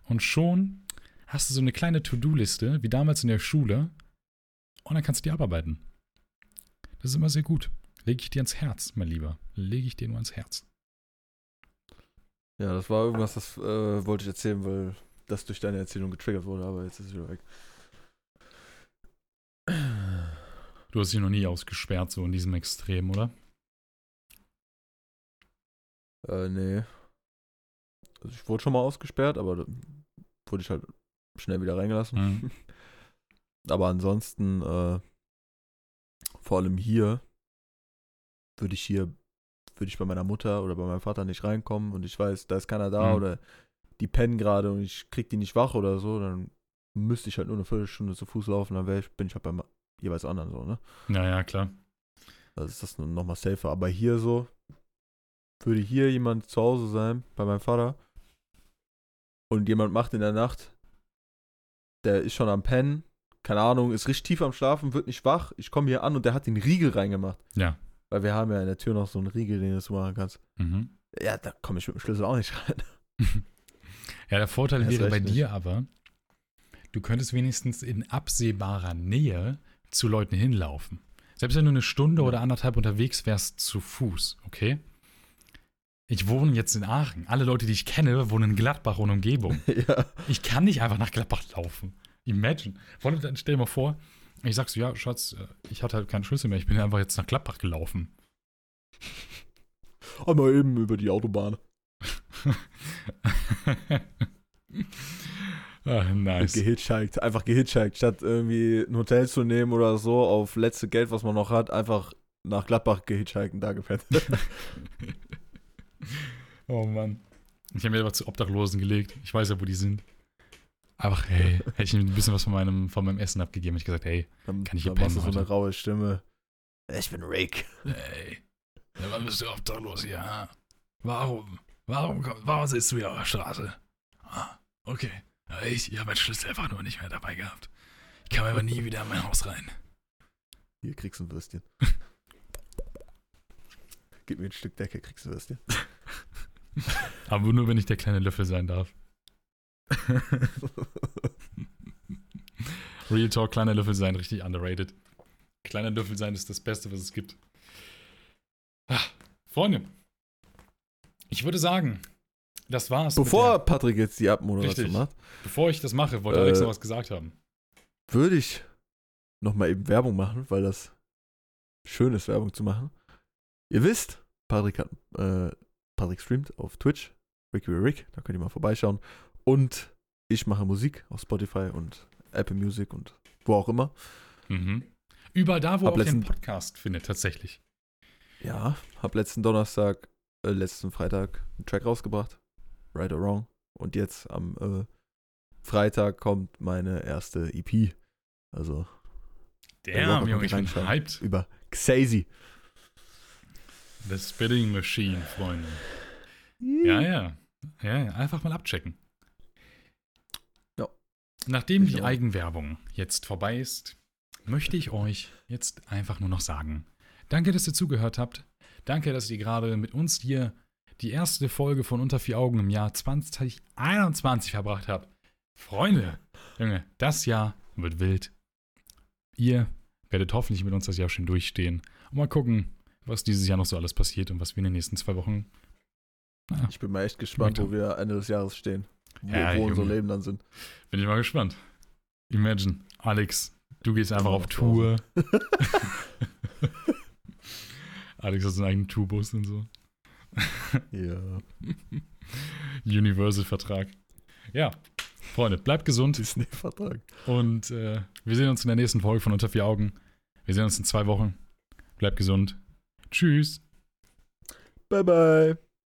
Und schon hast du so eine kleine To-Do-Liste, wie damals in der Schule. Und dann kannst du die abarbeiten. Das ist immer sehr gut. Lege ich dir ins Herz, mein Lieber. Lege ich dir nur ins Herz. Ja, das war irgendwas, das äh, wollte ich erzählen, weil das durch deine Erzählung getriggert wurde, aber jetzt ist es wieder weg. Du hast dich noch nie ausgesperrt, so in diesem Extrem, oder? Äh, nee. Also ich wurde schon mal ausgesperrt, aber dann wurde ich halt schnell wieder reingelassen. Mhm. Aber ansonsten, äh, vor allem hier, würde ich hier, würde ich bei meiner Mutter oder bei meinem Vater nicht reinkommen und ich weiß, da ist keiner da Mhm. oder die pennen gerade und ich krieg die nicht wach oder so, dann müsste ich halt nur eine Viertelstunde zu Fuß laufen, dann ich, bin ich halt beim jeweils anderen so, ne? Ja, ja, klar. Also ist das nochmal safer. Aber hier so, würde hier jemand zu Hause sein, bei meinem Vater, und jemand macht in der Nacht, der ist schon am Pennen, keine Ahnung, ist richtig tief am Schlafen, wird nicht wach. Ich komme hier an und der hat den Riegel reingemacht. Ja. Weil wir haben ja in der Tür noch so einen Riegel, den du machen kannst. Mhm. Ja, da komme ich mit dem Schlüssel auch nicht rein. Ja, der Vorteil wäre bei nicht. dir aber, du könntest wenigstens in absehbarer Nähe zu Leuten hinlaufen. Selbst wenn du eine Stunde Ja. oder anderthalb unterwegs wärst zu Fuß, okay? Ich wohne jetzt in Aachen. Alle Leute, die ich kenne, wohnen in Gladbach und Umgebung. ja. Ich kann nicht einfach nach Gladbach laufen. Imagine. Vor allem, stell dir mal vor, ich sag so, ja, Schatz, äh, ich hatte halt keinen Schlüssel mehr. Ich bin einfach jetzt nach Gladbach gelaufen. Aber eben über die Autobahn. ah, nice. Gehitchhiked, einfach gehitchhiked. Statt irgendwie ein Hotel zu nehmen oder so, auf letzte Geld, was man noch hat, einfach nach Gladbach gehitchhiked und da gepennt. Oh Mann. Ich habe mir aber zu Obdachlosen gelegt. Ich weiß ja, wo die sind. Einfach, hey, hätte ich ein bisschen was von meinem, von meinem Essen abgegeben. Ich gesagt, hey, Dann, Kann ich hier dann machst du so pennen eine raue Stimme. Ich bin Rick. hey, ja, wann bist du obdachlos hier? ha? Warum? Warum, warum sitzt du hier auf der Straße? Ah, okay. Ich ich habe meinen Schlüssel einfach nur nicht mehr dabei gehabt. Ich kam aber nie wieder in mein Haus rein. Hier kriegst du ein Würstchen. Gib mir ein Stück Decke, kriegst du ein Würstchen. Aber nur, wenn ich der kleine Löffel sein darf. Real Talk, kleiner Löffel sein, richtig underrated. Kleiner Löffel sein ist das Beste, was es gibt. Ah, Freunde, ich würde sagen, das war's. Bevor Patrick jetzt die Abmoderation Richtig. macht, bevor ich das mache, wollte Äh, Alex noch was gesagt haben. würde ich nochmal eben Werbung machen, weil das schön ist, Werbung zu machen. Ihr wisst, Patrick hat, äh, Patrick streamt auf Twitch, Ricky Rick, da könnt ihr mal vorbeischauen. Und ich mache Musik auf Spotify und Apple Music und wo auch immer. Mhm. Überall da, wo Hab auch letzten- Podcast findet, tatsächlich. Ja, hab letzten Donnerstag, äh, letzten Freitag einen Track rausgebracht. Right or Wrong. Und jetzt am äh, Freitag kommt meine erste EP. Also Damn, Junge, ich bin hyped. über Xazy. The Spitting Machine, Freunde. Ja, ja. Ja, ja. Einfach mal abchecken. Nachdem Ich die auch. Eigenwerbung jetzt vorbei ist, möchte ich euch jetzt einfach nur noch sagen: Danke, dass ihr zugehört habt. Danke, dass ihr gerade mit uns hier die erste Folge von Unter vier Augen im Jahr 2021 verbracht habt. Freunde, Junge, das Jahr wird wild. Ihr werdet hoffentlich mit uns das Jahr schön durchstehen. Und mal gucken, was dieses Jahr noch so alles passiert und was wir in den nächsten zwei Wochen. Naja, Ich bin mal echt gespannt, wo wir Ende des Jahres stehen. Wo, Ja, wo unsere Junge. Leben dann sind. bin ich mal gespannt. Imagine, Alex, du gehst einfach auf Tour. Alex hat seinen eigenen Tourbus und so. Ja. Universal-Vertrag. Ja, Freunde, bleibt gesund Disney-Vertrag. und äh, wir sehen uns in der nächsten Folge von Unter vier Augen. Wir sehen uns in zwei Wochen. Bleibt gesund. Tschüss. Bye, bye.